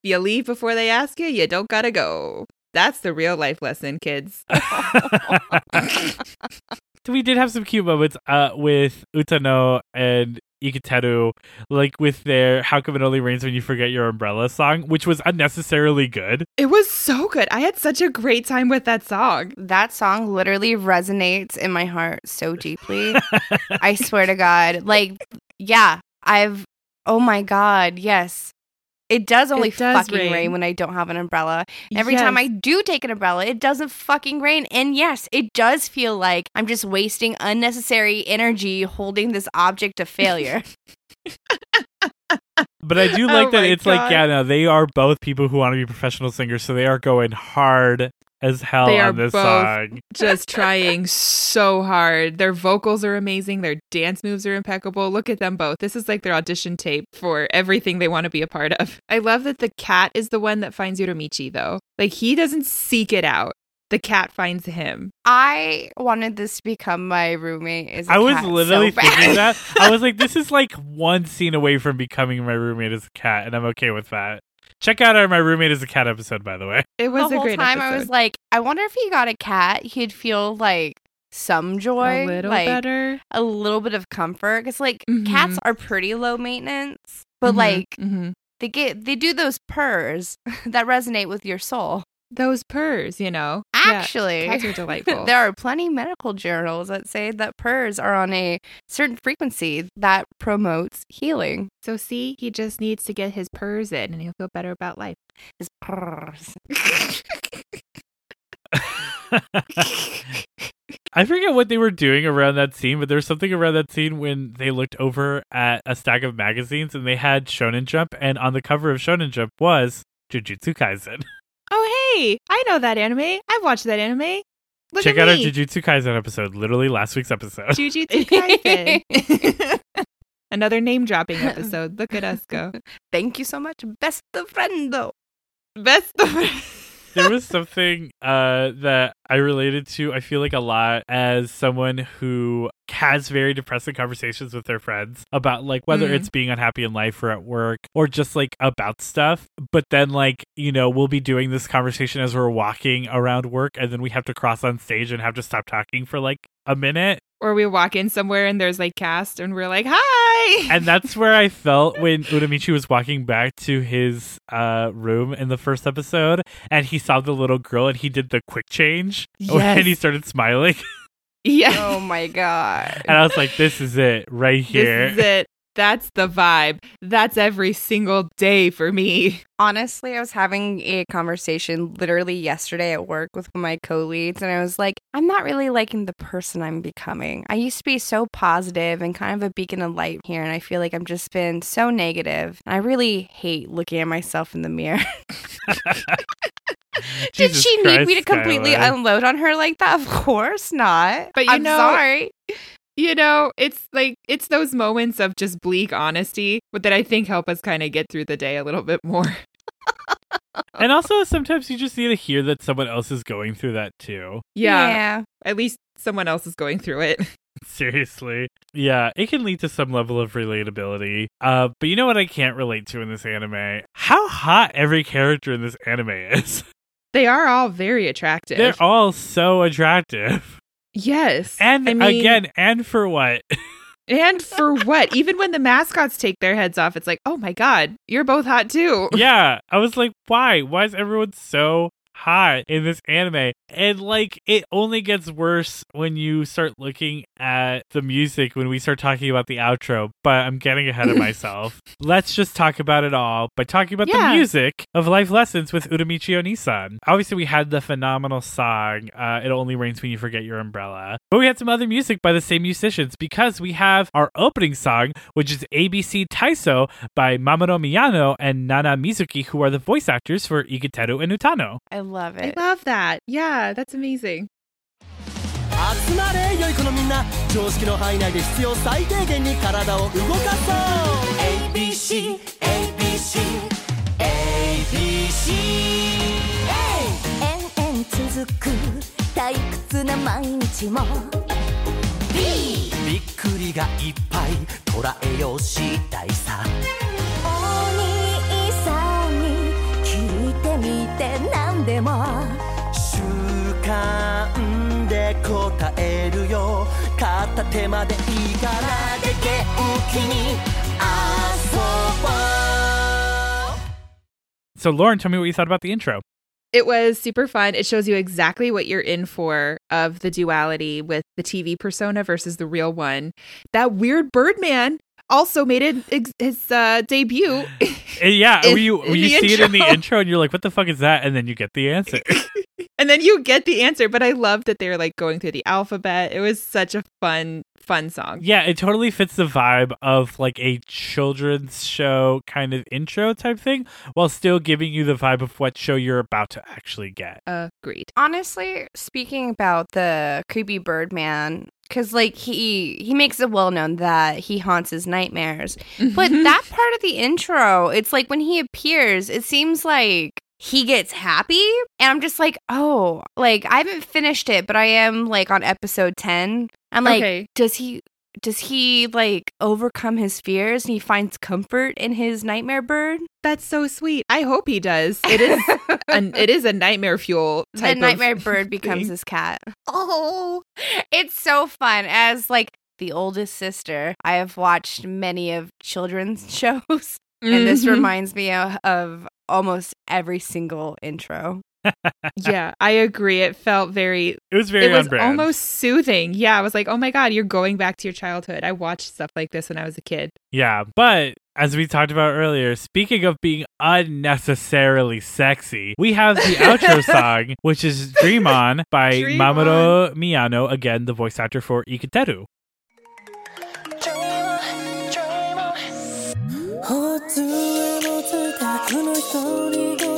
you leave before they ask you, you don't gotta go. That's the real life lesson, kids. *laughs* *laughs*
we did have some cute moments uh, with Utano and Iketeru, like with their "How Come It Only Rains When You Forget Your Umbrella" song, which was unnecessarily good.
It was so good. I had such a great time with that song.
That song literally resonates in my heart so deeply. *laughs* I swear to God. Like, yeah, I've, oh my God, yes. It does only
It does
fucking rain.
rain.
when I don't have an umbrella. Every time I do take an umbrella, it doesn't fucking rain. And yes, it does feel like I'm just wasting unnecessary energy holding this object of failure. *laughs*
But I do *laughs*
Oh
like that
my
it's like, yeah, no, they are both people who want to be professional singers, so they are going hard as hell
They are
on this
both-
song. *laughs*
just trying so hard. Their vocals are amazing. Their dance moves are impeccable. Look at them both. This is like their audition tape for everything they want to be a part of. I love that the cat is the one that finds Uramichi, though. Like, he doesn't seek it out, the cat finds him.
I wanted this to become my roommate. As a
I was
cat
literally
so
thinking that. I was like, *laughs* this is like one scene away from becoming my roommate as a cat, and I'm okay with that. Check out our My Roommate is a Cat episode, by the way.
It was
the
a
whole
great
time
episode.
I was like, I wonder if he got a cat, he'd feel like some joy,
a little
like
better.
a little bit of comfort. Because like
Mhm.
cats are pretty low maintenance, but
Mhm,
like
mhm.
they get they do those purrs *laughs* that resonate with your soul.
Those purrs, you know. Yeah,
Actually,
cats are delightful. *laughs*
there are plenty medical journals that say that purrs are on a certain frequency that promotes healing.
so see, he just needs to get his purrs in, and he'll feel better about life.
His purrs. *laughs* *laughs*
I forget what they were doing around that scene, but there was something around that scene when they looked over at a stack of magazines and they had Shonen Jump, and on the cover of Shonen Jump was Jujutsu Kaisen.
Oh, hey, I know that anime. I've watched that anime. Look
Check
at
out our. Jujutsu Kaisen episode, literally last week's episode. *laughs*
Jujutsu Kaisen. *laughs* *laughs* Another name dropping episode. Look at us go.
Thank you so much, best of friend. though.
Best of
there was something uh, that I related to, I feel like a lot as someone who has very depressing conversations with their friends about like whether
Mhm.
it's being unhappy in life or at work or just like about stuff. But then, like, you know, we'll be doing this conversation as we're walking around work and then we have to cross on stage and have to stop talking for like a minute.
Or we walk in somewhere and there's like cast and we're like, hi.
And *laughs* that's where I felt when Uramichi was walking back to his uh, room in the first episode and he saw the little girl and he did the quick change
Yes.
and he started smiling. *laughs*
yeah.
Oh my god.
And I was like, this is it right here.
This is it. That's the vibe. That's every single day for me.
Honestly, I was having a conversation literally yesterday at work with my co leads, and I was like, I'm not really liking the person I'm becoming. I used to be so positive and kind of a beacon of light here, and I feel like I've just been so negative. I really hate looking at myself in the mirror. *laughs* Did
Jesus
she need me to completely
Skylar.
unload on her like that? Of course not.
But you
I'm
know-
sorry.
You know, it's like it's those moments of just bleak honesty but that I think help us kind of get through the day a little bit more. *laughs*
and also, sometimes you just need to hear that someone else is going through that too.
Yeah.
yeah.
At least someone else is going through it. *laughs*
Seriously. Yeah, it can lead to some level of relatability. Uh, but you know what I can't relate to in this anime? How hot every character in this anime is. *laughs*
They are all very attractive.
They're all so attractive.
Yes.
And
I mean,
again, and for what? *laughs*
and for what? Even when the mascots take their heads off, it's like, oh my god, you're both hot too.
yeah, *laughs* I was like, why? Why is everyone so hot in this anime? And like, it only gets worse when you start looking at the music when we start talking about the outro. But I'm getting ahead of *laughs* myself. Let's just talk about it all by talking about
Yeah.
the music of Life Lessons with Uramichi Onisan. Obviously, we had the phenomenal song, uh, It Only Rains When You Forget Your Umbrella. But we had some other music by the same musicians because we have our opening song, which is ABC Taiso by Mamoru Miyano and Nana Mizuki, who are the voice actors for Iketeru and Utano.
I love
I
it.
love that. Yeah, that's amazing.
集まれ良い子のみんな常識の範囲内で必要最低限に体を動かそう ABC ABC ABC
延々続く退屈な毎日も
びっくりがいっぱい捉えようしたいさ
聞いてみて何でも
習慣で答えるよ勝 った手間でいいからで元気に遊ぼう
So, Lauren, tell me what you thought about the intro.
It was super fun. It shows you exactly what you're in for of the duality with the TV persona versus the real one. That weird Birdman also made it ex- his uh, debut. *laughs* *laughs*
Uh, yeah,
In-
you
in
you
the
see it in the
intro.
intro and you're like, "What the fuck is that?" and then you get the answer. *laughs*
and then you get the answer. But I love that they're like going through the alphabet. It was such a fun, fun song.
yeah, it totally fits the vibe of like a children's show kind of intro type thing, while still giving you the vibe of what show you're about to actually get.
Agreed.
Honestly, speaking about the creepy Birdman, because like he he makes it well known that he haunts his nightmares. But mm-hmm. that part of the intro, it's like when he appears, it seems like he gets happy. And I'm just like, oh, like I haven't finished it, but I am like on episode 10. I'm like,
Okay.
does he does he like overcome his fears and he finds comfort in his nightmare bird?
That's so sweet. I hope he does. It is an, it is a nightmare fuel *laughs* type.
the
nightmare
bird *laughs* becomes
thing.
his cat. Oh, *laughs* it's so fun. As like the oldest sister, I have watched many of children's *laughs* shows, and this
Mhm.
reminds me of, of almost every single intro. *laughs*
yeah, I agree. It felt very
It was very
it was almost soothing. Yeah, I was like, "Oh my god, you're going back to your childhood." I watched stuff like this when I was a kid.
Yeah, but as we talked about earlier, speaking of being unnecessarily sexy, we have the outro *laughs* song, which is Dream On by
Dream
Mamoru Miyano, again, the voice actor for Iketeru.
普通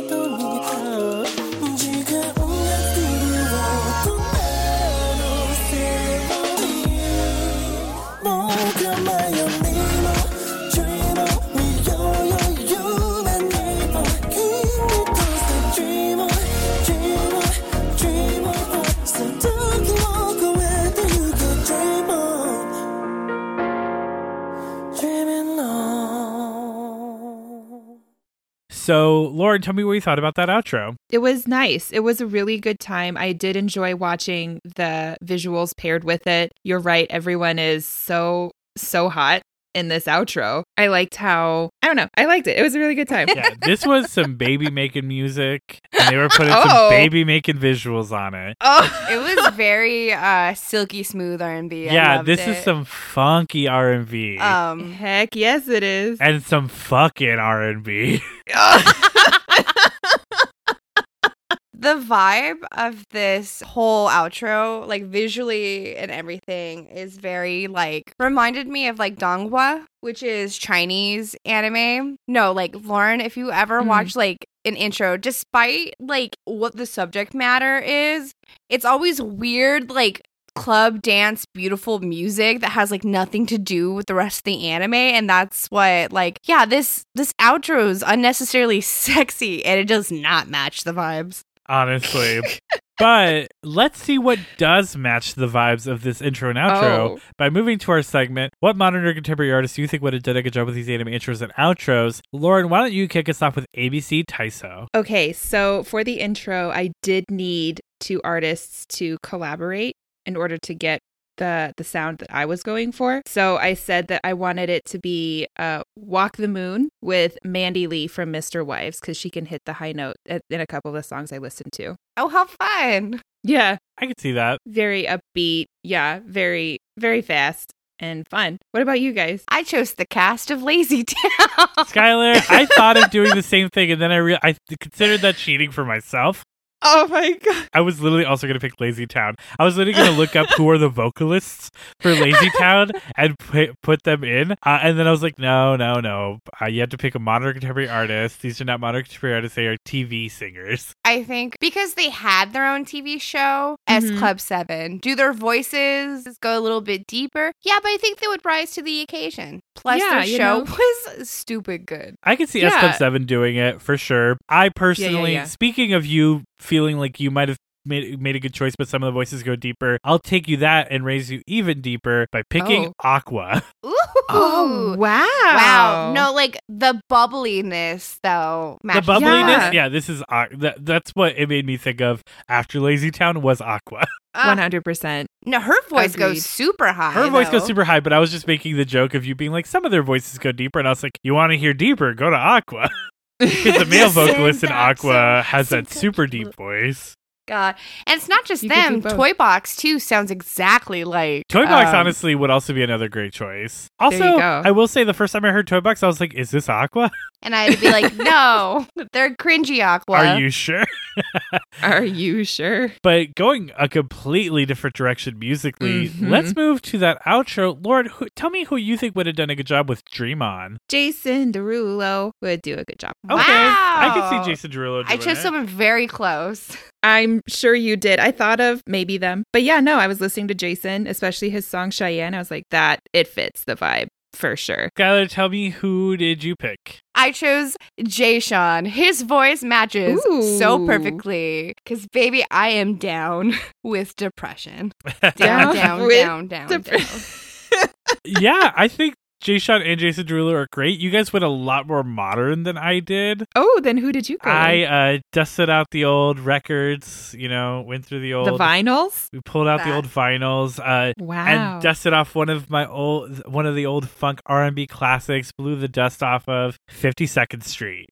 So, Lauren, tell me what you thought about that outro.
It was nice. It was a really good time. I did enjoy watching the visuals paired with it. You're right. Everyone is so, so hot in this outro. I liked how, I don't know. I liked it. It was a really good time.
Yeah, this was some *laughs* baby making music, and they were putting some
Oh.
baby making visuals on it.
Oh,
It was very uh, silky smooth R and B.
yeah, this is some funky R and B
um.
heck yes, it is.
and some fucking R and B. *laughs* *laughs*
the vibe of this whole outro, like visually and everything, is very like reminded me of like Donghua, which is Chinese anime. No, like Lauren, if you ever
Mhm.
watch like an intro, despite like what the subject matter is, it's always weird, like club dance beautiful music that has like nothing to do with the rest of the anime and that's what like yeah this this outro is unnecessarily *laughs* sexy and it does not match the vibes
honestly. but let's see what does match the vibes of this intro and outro
Oh.
by moving to our segment. What modern or contemporary artists do you think would have done a good job with these anime intros and outros? Lauren, why don't you kick us off with ABC Taiso?
Okay, so for the intro, I did need two artists to collaborate in order to get the the sound that I was going for. So I said that I wanted it to be uh, "Walk the Moon" with Mandy Lee from MisterWives because she can hit the high note in a couple of the songs I listened to.
oh how fun
Yeah,
I could see that.
very upbeat. Yeah, very very fast and fun. What about you guys?
i chose the cast of lazy *laughs* town
Skylar, I thought of doing the same thing, and then I re- I considered that cheating for myself.
Oh my god!
I was literally also going to pick Lazy Town. I was literally going to look up who are the vocalists for Lazy Town *laughs* and put put them in. Uh, and then I was like, no, no, no. Uh, you have to pick a modern contemporary artist. These are not modern contemporary artists. They are TV singers.
I think because they had their own TV show, S
Mhm.
Club 7, do their voices go a little bit deeper? Yeah, but I think they would rise to the occasion. Plus,
Yeah,
their show
know. *laughs*
was stupid good.
I can see S Club 7 doing it for sure. I personally,
yeah.
speaking of you feeling like you might have made made a good choice, but some of the voices go deeper. I'll take you that and raise you even deeper by picking
Oh.
Aqua. *laughs*
Ooh.
Oh, wow.
Wow. No, like the bubbliness though.
the
matches-
bubbliness,
Yeah.
yeah, this is Aqu- that, that's what it made me think of after Lazy Town was Aqua. *laughs*
Uh,
100%.
no, her voice
Agreed.
goes super high.
Her voice goes super high, but I was just making the joke of you being like, some of their voices go deeper, and I was like, you want to hear deeper? Go to Aqua. *laughs* Because the male *laughs* vocalist in Aqua has that super deep voice.
God, and it's not just
You
them.
both.
Toy Box too sounds exactly like
Toy Box,
um,
honestly, would also be another great choice. Also. I will say the first time I heard Toy Box, I was like, is this Aqua? *laughs*
And I had to be like, *laughs* no, they're cringy Aqua.
Are you sure? *laughs*
Are you sure?
but going a completely different direction musically,
Mhm.
let's move to that outro. Lord, who, tell me who you think would have done a good job with Dream On.
Jason Derulo would do a good job.
Okay, I
Wow.
can see Jason Derulo doing
I chose
it.
someone very close.
I'm sure you did. I thought of maybe them. But yeah, no, I was listening to Jason, especially his song Cheyenne. I was like, that, it fits the vibe for sure.
Skylar, tell me who did you pick?
I chose Jay Sean. His voice matches so perfectly. Because, baby, I am down *laughs* with depression. *laughs*
Down
Down, down, down, down,
Dep-
down.
yeah, I think Jay Sean and Jason Derulo are great. You guys went a lot more modern than I did.
oh, then who did you go?
I uh, dusted out the old records, you know, went through the old.
the vinyls?
we pulled out the old vinyls. Uh,
Wow.
and dusted off one of my old one of the old funk R&B classics blew the dust off of 52nd Street.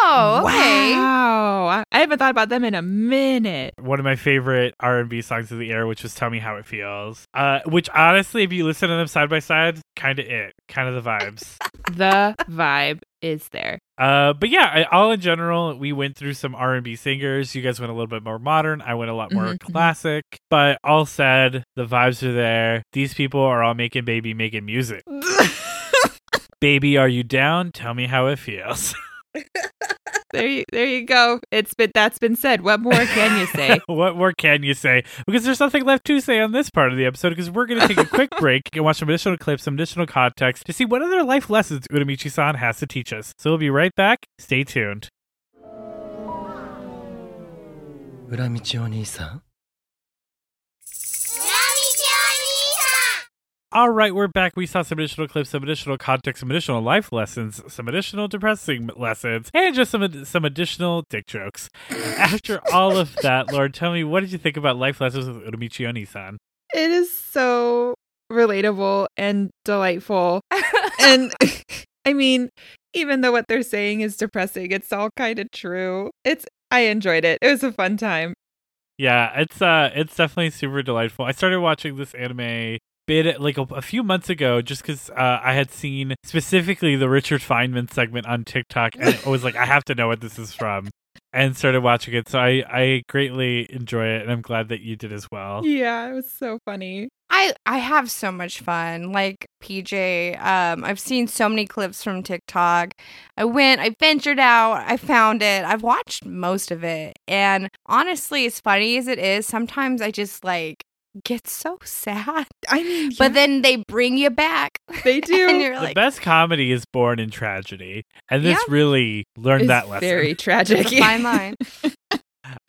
Oh, okay.
Wow. I- I haven't thought about them in a minute.
One of my favorite R&B songs of the era which was Tell Me How It Feels. Uh which honestly if you listen to them side by side kind of it, kind of the vibes. *laughs*
The vibe is there.
Uh, but yeah, I, all in general, we went through some R and B singers. You guys went a little bit more modern. I went a lot more
Mhm, mhm.
classic. But all said, the vibes are there. These people are all making baby making music. *laughs* baby, are you down? Tell me how it feels. *laughs*
there you there you go. It's been that's been said. What more can you say? *laughs*
what more can you say? Because there's nothing left to say on this part of the episode because we're going to take a quick *laughs* break and watch some additional clips, some additional context to see what other life lessons Uramichi-san has to teach us. So we'll be right back. Stay tuned.
裏道お兄さん
All right, we're back. We saw some additional clips, some additional context, some additional life lessons, some additional depressing lessons, and just some some additional dick jokes. *laughs* After all of that, Lord, tell me, what did you think about life lessons with Uramichi Oni-san?
It is so relatable and delightful. *laughs* and *laughs* I mean, even though what they're saying is depressing, it's all kind of true. It's I enjoyed it. It was a fun time.
Yeah, it's uh, it's definitely super delightful. I started watching this anime bit like a, a few months ago just because uh, I had seen specifically the Richard Feynman segment on TikTok and I was like, I have to know what this is from, and started watching it. So I I greatly enjoy it, and I'm glad that you did as well.
Yeah, it was so funny.
I I have so much fun. Like PJ, um, I've seen so many clips from TikTok. I went, I ventured out, I found it. I've watched most of it, and honestly, as funny as it is, sometimes I just like get so sad.
I mean, *laughs*
But then they bring you back,
they *laughs*
and
do.
you're
The
like,
best comedy is born in tragedy, and this
Yeah.
really learned
It's
that lesson.
very *laughs* tragic.
it's a fine line.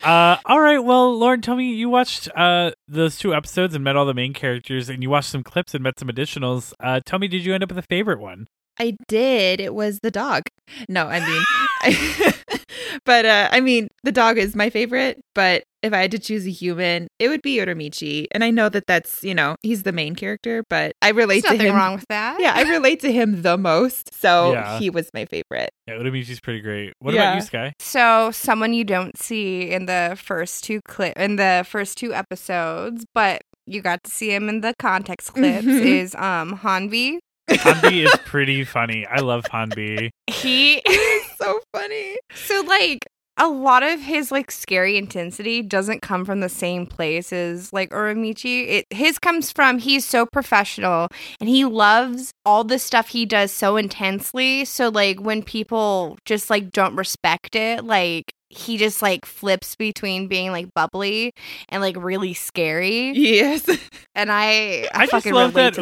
Uh, all right. Well, Lauren, tell me you watched uh those two episodes and met all the main characters, and you watched some clips and met some additionals. Uh, tell me, did you end up with a favorite one?
I did. It was the dog. No, I mean, I, *laughs* but uh, I mean, the dog is my favorite. But if I had to choose a human, it would be Uramichi. And I know that that's you know he's the main character, but I relate
There's
to
nothing
him.
wrong with that.
Yeah, I relate to him the most. So
Yeah.
he was my favorite.
Yeah, Uramichi's pretty great. What about you, Sky?
So someone you don't see in the first two clip in the first two episodes, but you got to see him in the context clips
Mhm.
is um Hanbi.
Hanbi is pretty funny. I love Hanbi.
He *laughs* is
so funny.
so like a lot of his like scary intensity doesn't come from the same place as like Uramichi. It his comes from he's so professional and he loves all the stuff he does so intensely. So like when people just like don't respect it, like he just like flips between being like bubbly and like really scary.
Yes.
And I, I,
I just
fucking
love that
to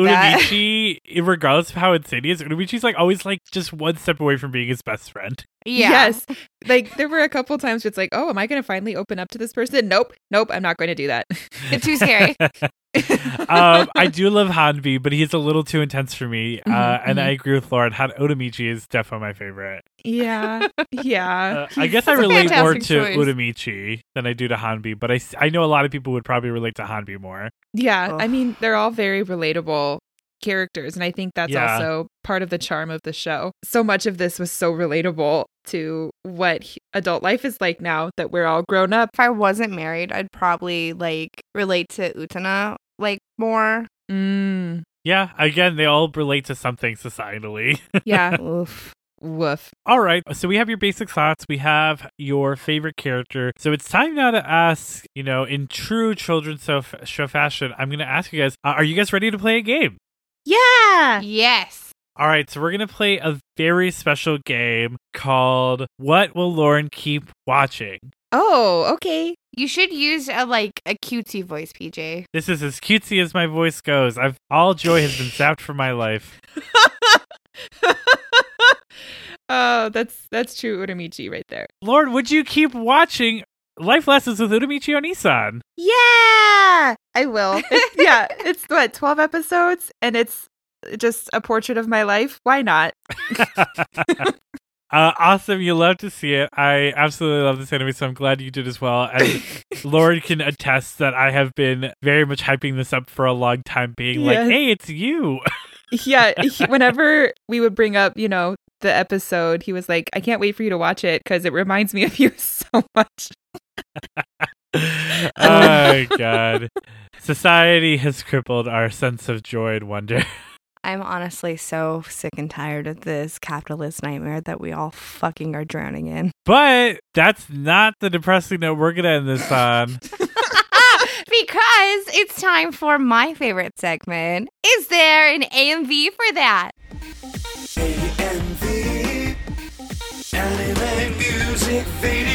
regardless of how insane he is, Uramichi's like always like just one step away from being his best friend.
yeah.
Yes. Like there were a couple times where it's like, oh, am I going to finally open up to this person? Nope. Nope. I'm not going to do that.
It's too scary. *laughs* *laughs*
um, I do love Hanbi, but he's a little too intense for me. uh,
Mhm,
and. I agree with Lauren. Han- Uramichi is definitely my favorite.
yeah. Yeah.
Uh, I guess I relate more to
choice.
Uramichi than I do to Hanbi, but I, I know a lot of people would probably relate to Hanbi more.
Yeah, I mean, they're all very relatable characters, and I think that's
Yeah.
also part of the charm of the show. So much of this was so relatable to what h- adult life is like now that we're all grown up.
if I wasn't married, I'd probably like relate to Utano like more.
Mm,
Yeah, again, they all relate to something societally. *laughs*
yeah,
Oof.
woof.
All right. So we have your basic thoughts. We have your favorite character. So it's time now to ask, you know, in true children's show, show fashion, I'm going to ask you guys, uh, are you guys ready to play a game?
Yeah.
Yes.
All right. So we're going to play a very special game called What Will Lauren Keep Watching?
Oh, okay.
You should use a like a cutesy voice, PJ.
This is as cutesy as my voice goes. I've all joy has been sapped from my life. *laughs*
oh, that's that's true Uramichi right there.
Lord, would you keep watching Life Lessons with Uramichi Onisan?
Yeah, I will. *laughs* It's, yeah, it's what twelve episodes, and it's just a portrait of my life. Why not? *laughs*
Uh, awesome. You love to see it. I absolutely love this anime, so I'm glad you did as well. And *laughs* Lauren can attest that I have been very much hyping this up for a long time, being like, hey, it's you. *laughs*
yeah he- whenever we would bring up you know the episode he was like i can't wait for you to watch it because it reminds me of you *laughs* so much
oh, God. Society has crippled our sense of joy and wonder.
I'm honestly so sick and tired of this capitalist nightmare that we all fucking are drowning in. *laughs*
But that's not the depressing note we're going to end this on. *laughs*
because it's time for my favorite segment. Is there an AMV for that?
AMV Anime music videos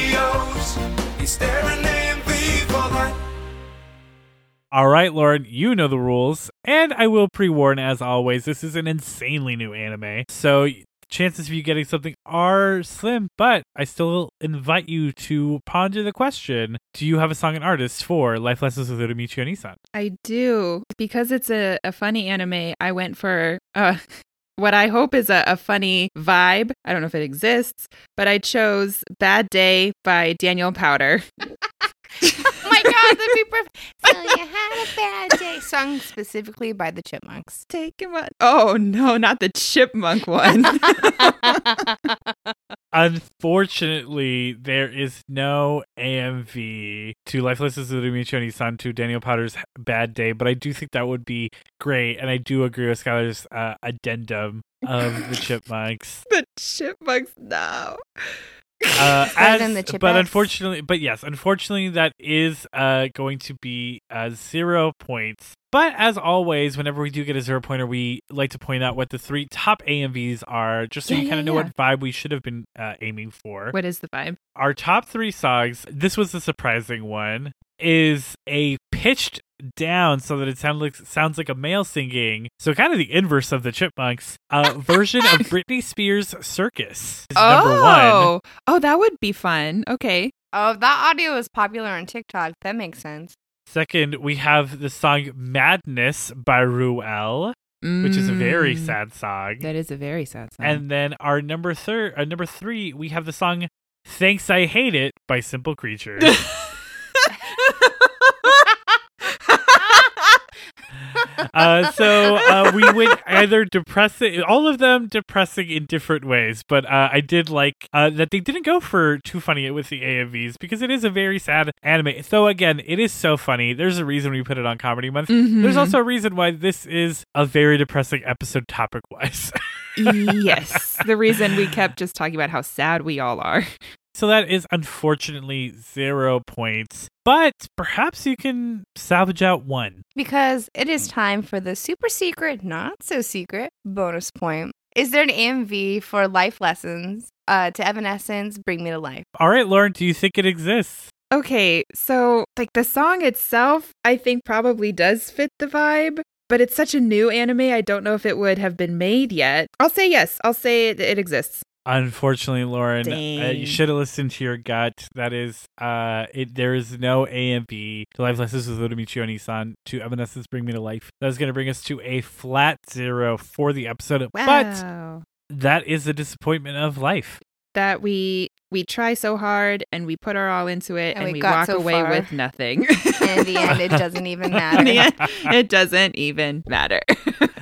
All right, Lauren, you know the rules. And I will pre warn, as always, this is an insanely new anime. So chances of you getting something are slim, but I still invite you to ponder the question Do you have a song and artist for Life Lessons with Uramichi Onisan?
i do because it's a, a funny anime i went for uh *laughs* what i hope is a, a funny vibe i don't know if it exists but i chose bad day by daniel
powter my *laughs* *laughs* god, that'd be perfect. *laughs* So you had a bad day. *laughs* Sung specifically by the Chipmunks.
take him on oh no not the chipmunk one *laughs*
Unfortunately, there is no AMV to Life Lessons with Uramichi Onisan to Daniel Powter's Bad Day, but I do think that would be great. And I do agree with Skylar's uh, addendum of the Chipmunks.
the chipmunks no
Uh,
better than
as-
the
but unfortunately, but yes, unfortunately, that is uh, going to be uh, zero points. But as always, whenever we do get a zero pointer, we like to point out what the three top AMVs are, just so
Yeah,
you kind
yeah,
of know
yeah.
what vibe we should have been uh, aiming for.
what is the vibe
Our top three songs, this was a surprising one, is a pitched down so that it sounds like sounds like a male singing. So kind of the inverse of the Chipmunks. Uh, *laughs* version of Britney Spears' Circus is number one.
oh oh that would be fun okay
Oh, that audio is popular on TikTok. That makes sense.
Second, we have the song Madness by Ruel, which is a very
Mm,
sad song.
That is a very sad song.
And then our number third, uh, number three, we have the song "Thanks I Hate It" by Simple Creatures. *laughs* uh, so uh, we went either depressing, all of them depressing in different ways. But uh, I did like uh, that they didn't go for too funny with the AMVs because it is a very sad anime. So again, it is so funny. There's a reason we put it on Comedy Month. There's
Mhm.
also a reason why this is a very depressing episode topic wise.
yes, the reason we kept just talking about how sad we all are.
So that is unfortunately zero points. But perhaps you can salvage out one.
Because it is time for the super secret, not so secret bonus point. Is there an AMV for life lessons? Uh, to Evanescence, Bring Me to Life.
All right, Lauren, do you think it exists?
Okay, so like the song itself, I think probably does fit the vibe, but it's such a new anime. I don't know if it would have been made yet. I'll say yes. I'll say it, it exists.
Unfortunately, Lauren, uh, you should have listened to your gut. That is, uh, it, there is no AMV to Life Lessons with Uramichi Onisan to Evanescence Bring Me to Life. That is going to bring us to a flat zero for the episode. But that is the disappointment of life.
that we we try so hard and we put our all into it
And
and,
we
we, walk
so
away
far.
with nothing.
In the end, it doesn't *laughs* even matter.
In
matter.
the end, it doesn't even matter.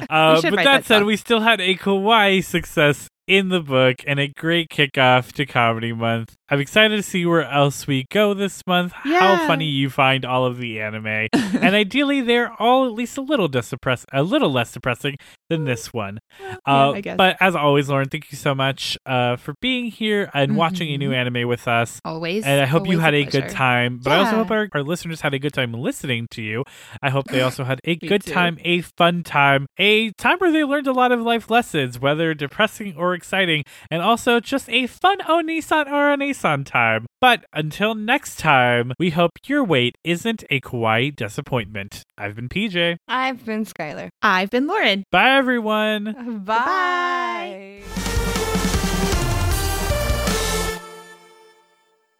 Uh, but that,
that
said,
song.
we still had a kawaii success in the book and a great kickoff to Comedy Month. I'm excited to see where else we go this month, how funny you find all of the anime, *laughs* and ideally they're all at least a little depress- a little less depressing than this one. Uh,
I guess.
But as always, Lauren, thank you so much uh, for being here and watching a
Mm-hmm.
new anime with us.
always.
And I hope you had a,
pleasure.
good time. But I also hope our, our listeners had a good time listening to you. I hope they *sighs* also had a good
too.
time, a fun time, a time where they learned a lot of life lessons, whether depressing or exciting, and also just a fun Onisan or Onisan time. But until next time, we hope your wait isn't a kawaii disappointment. I've been PJ.
I've been Skylar.
I've been Lauren.
Bye, everyone.
Bye.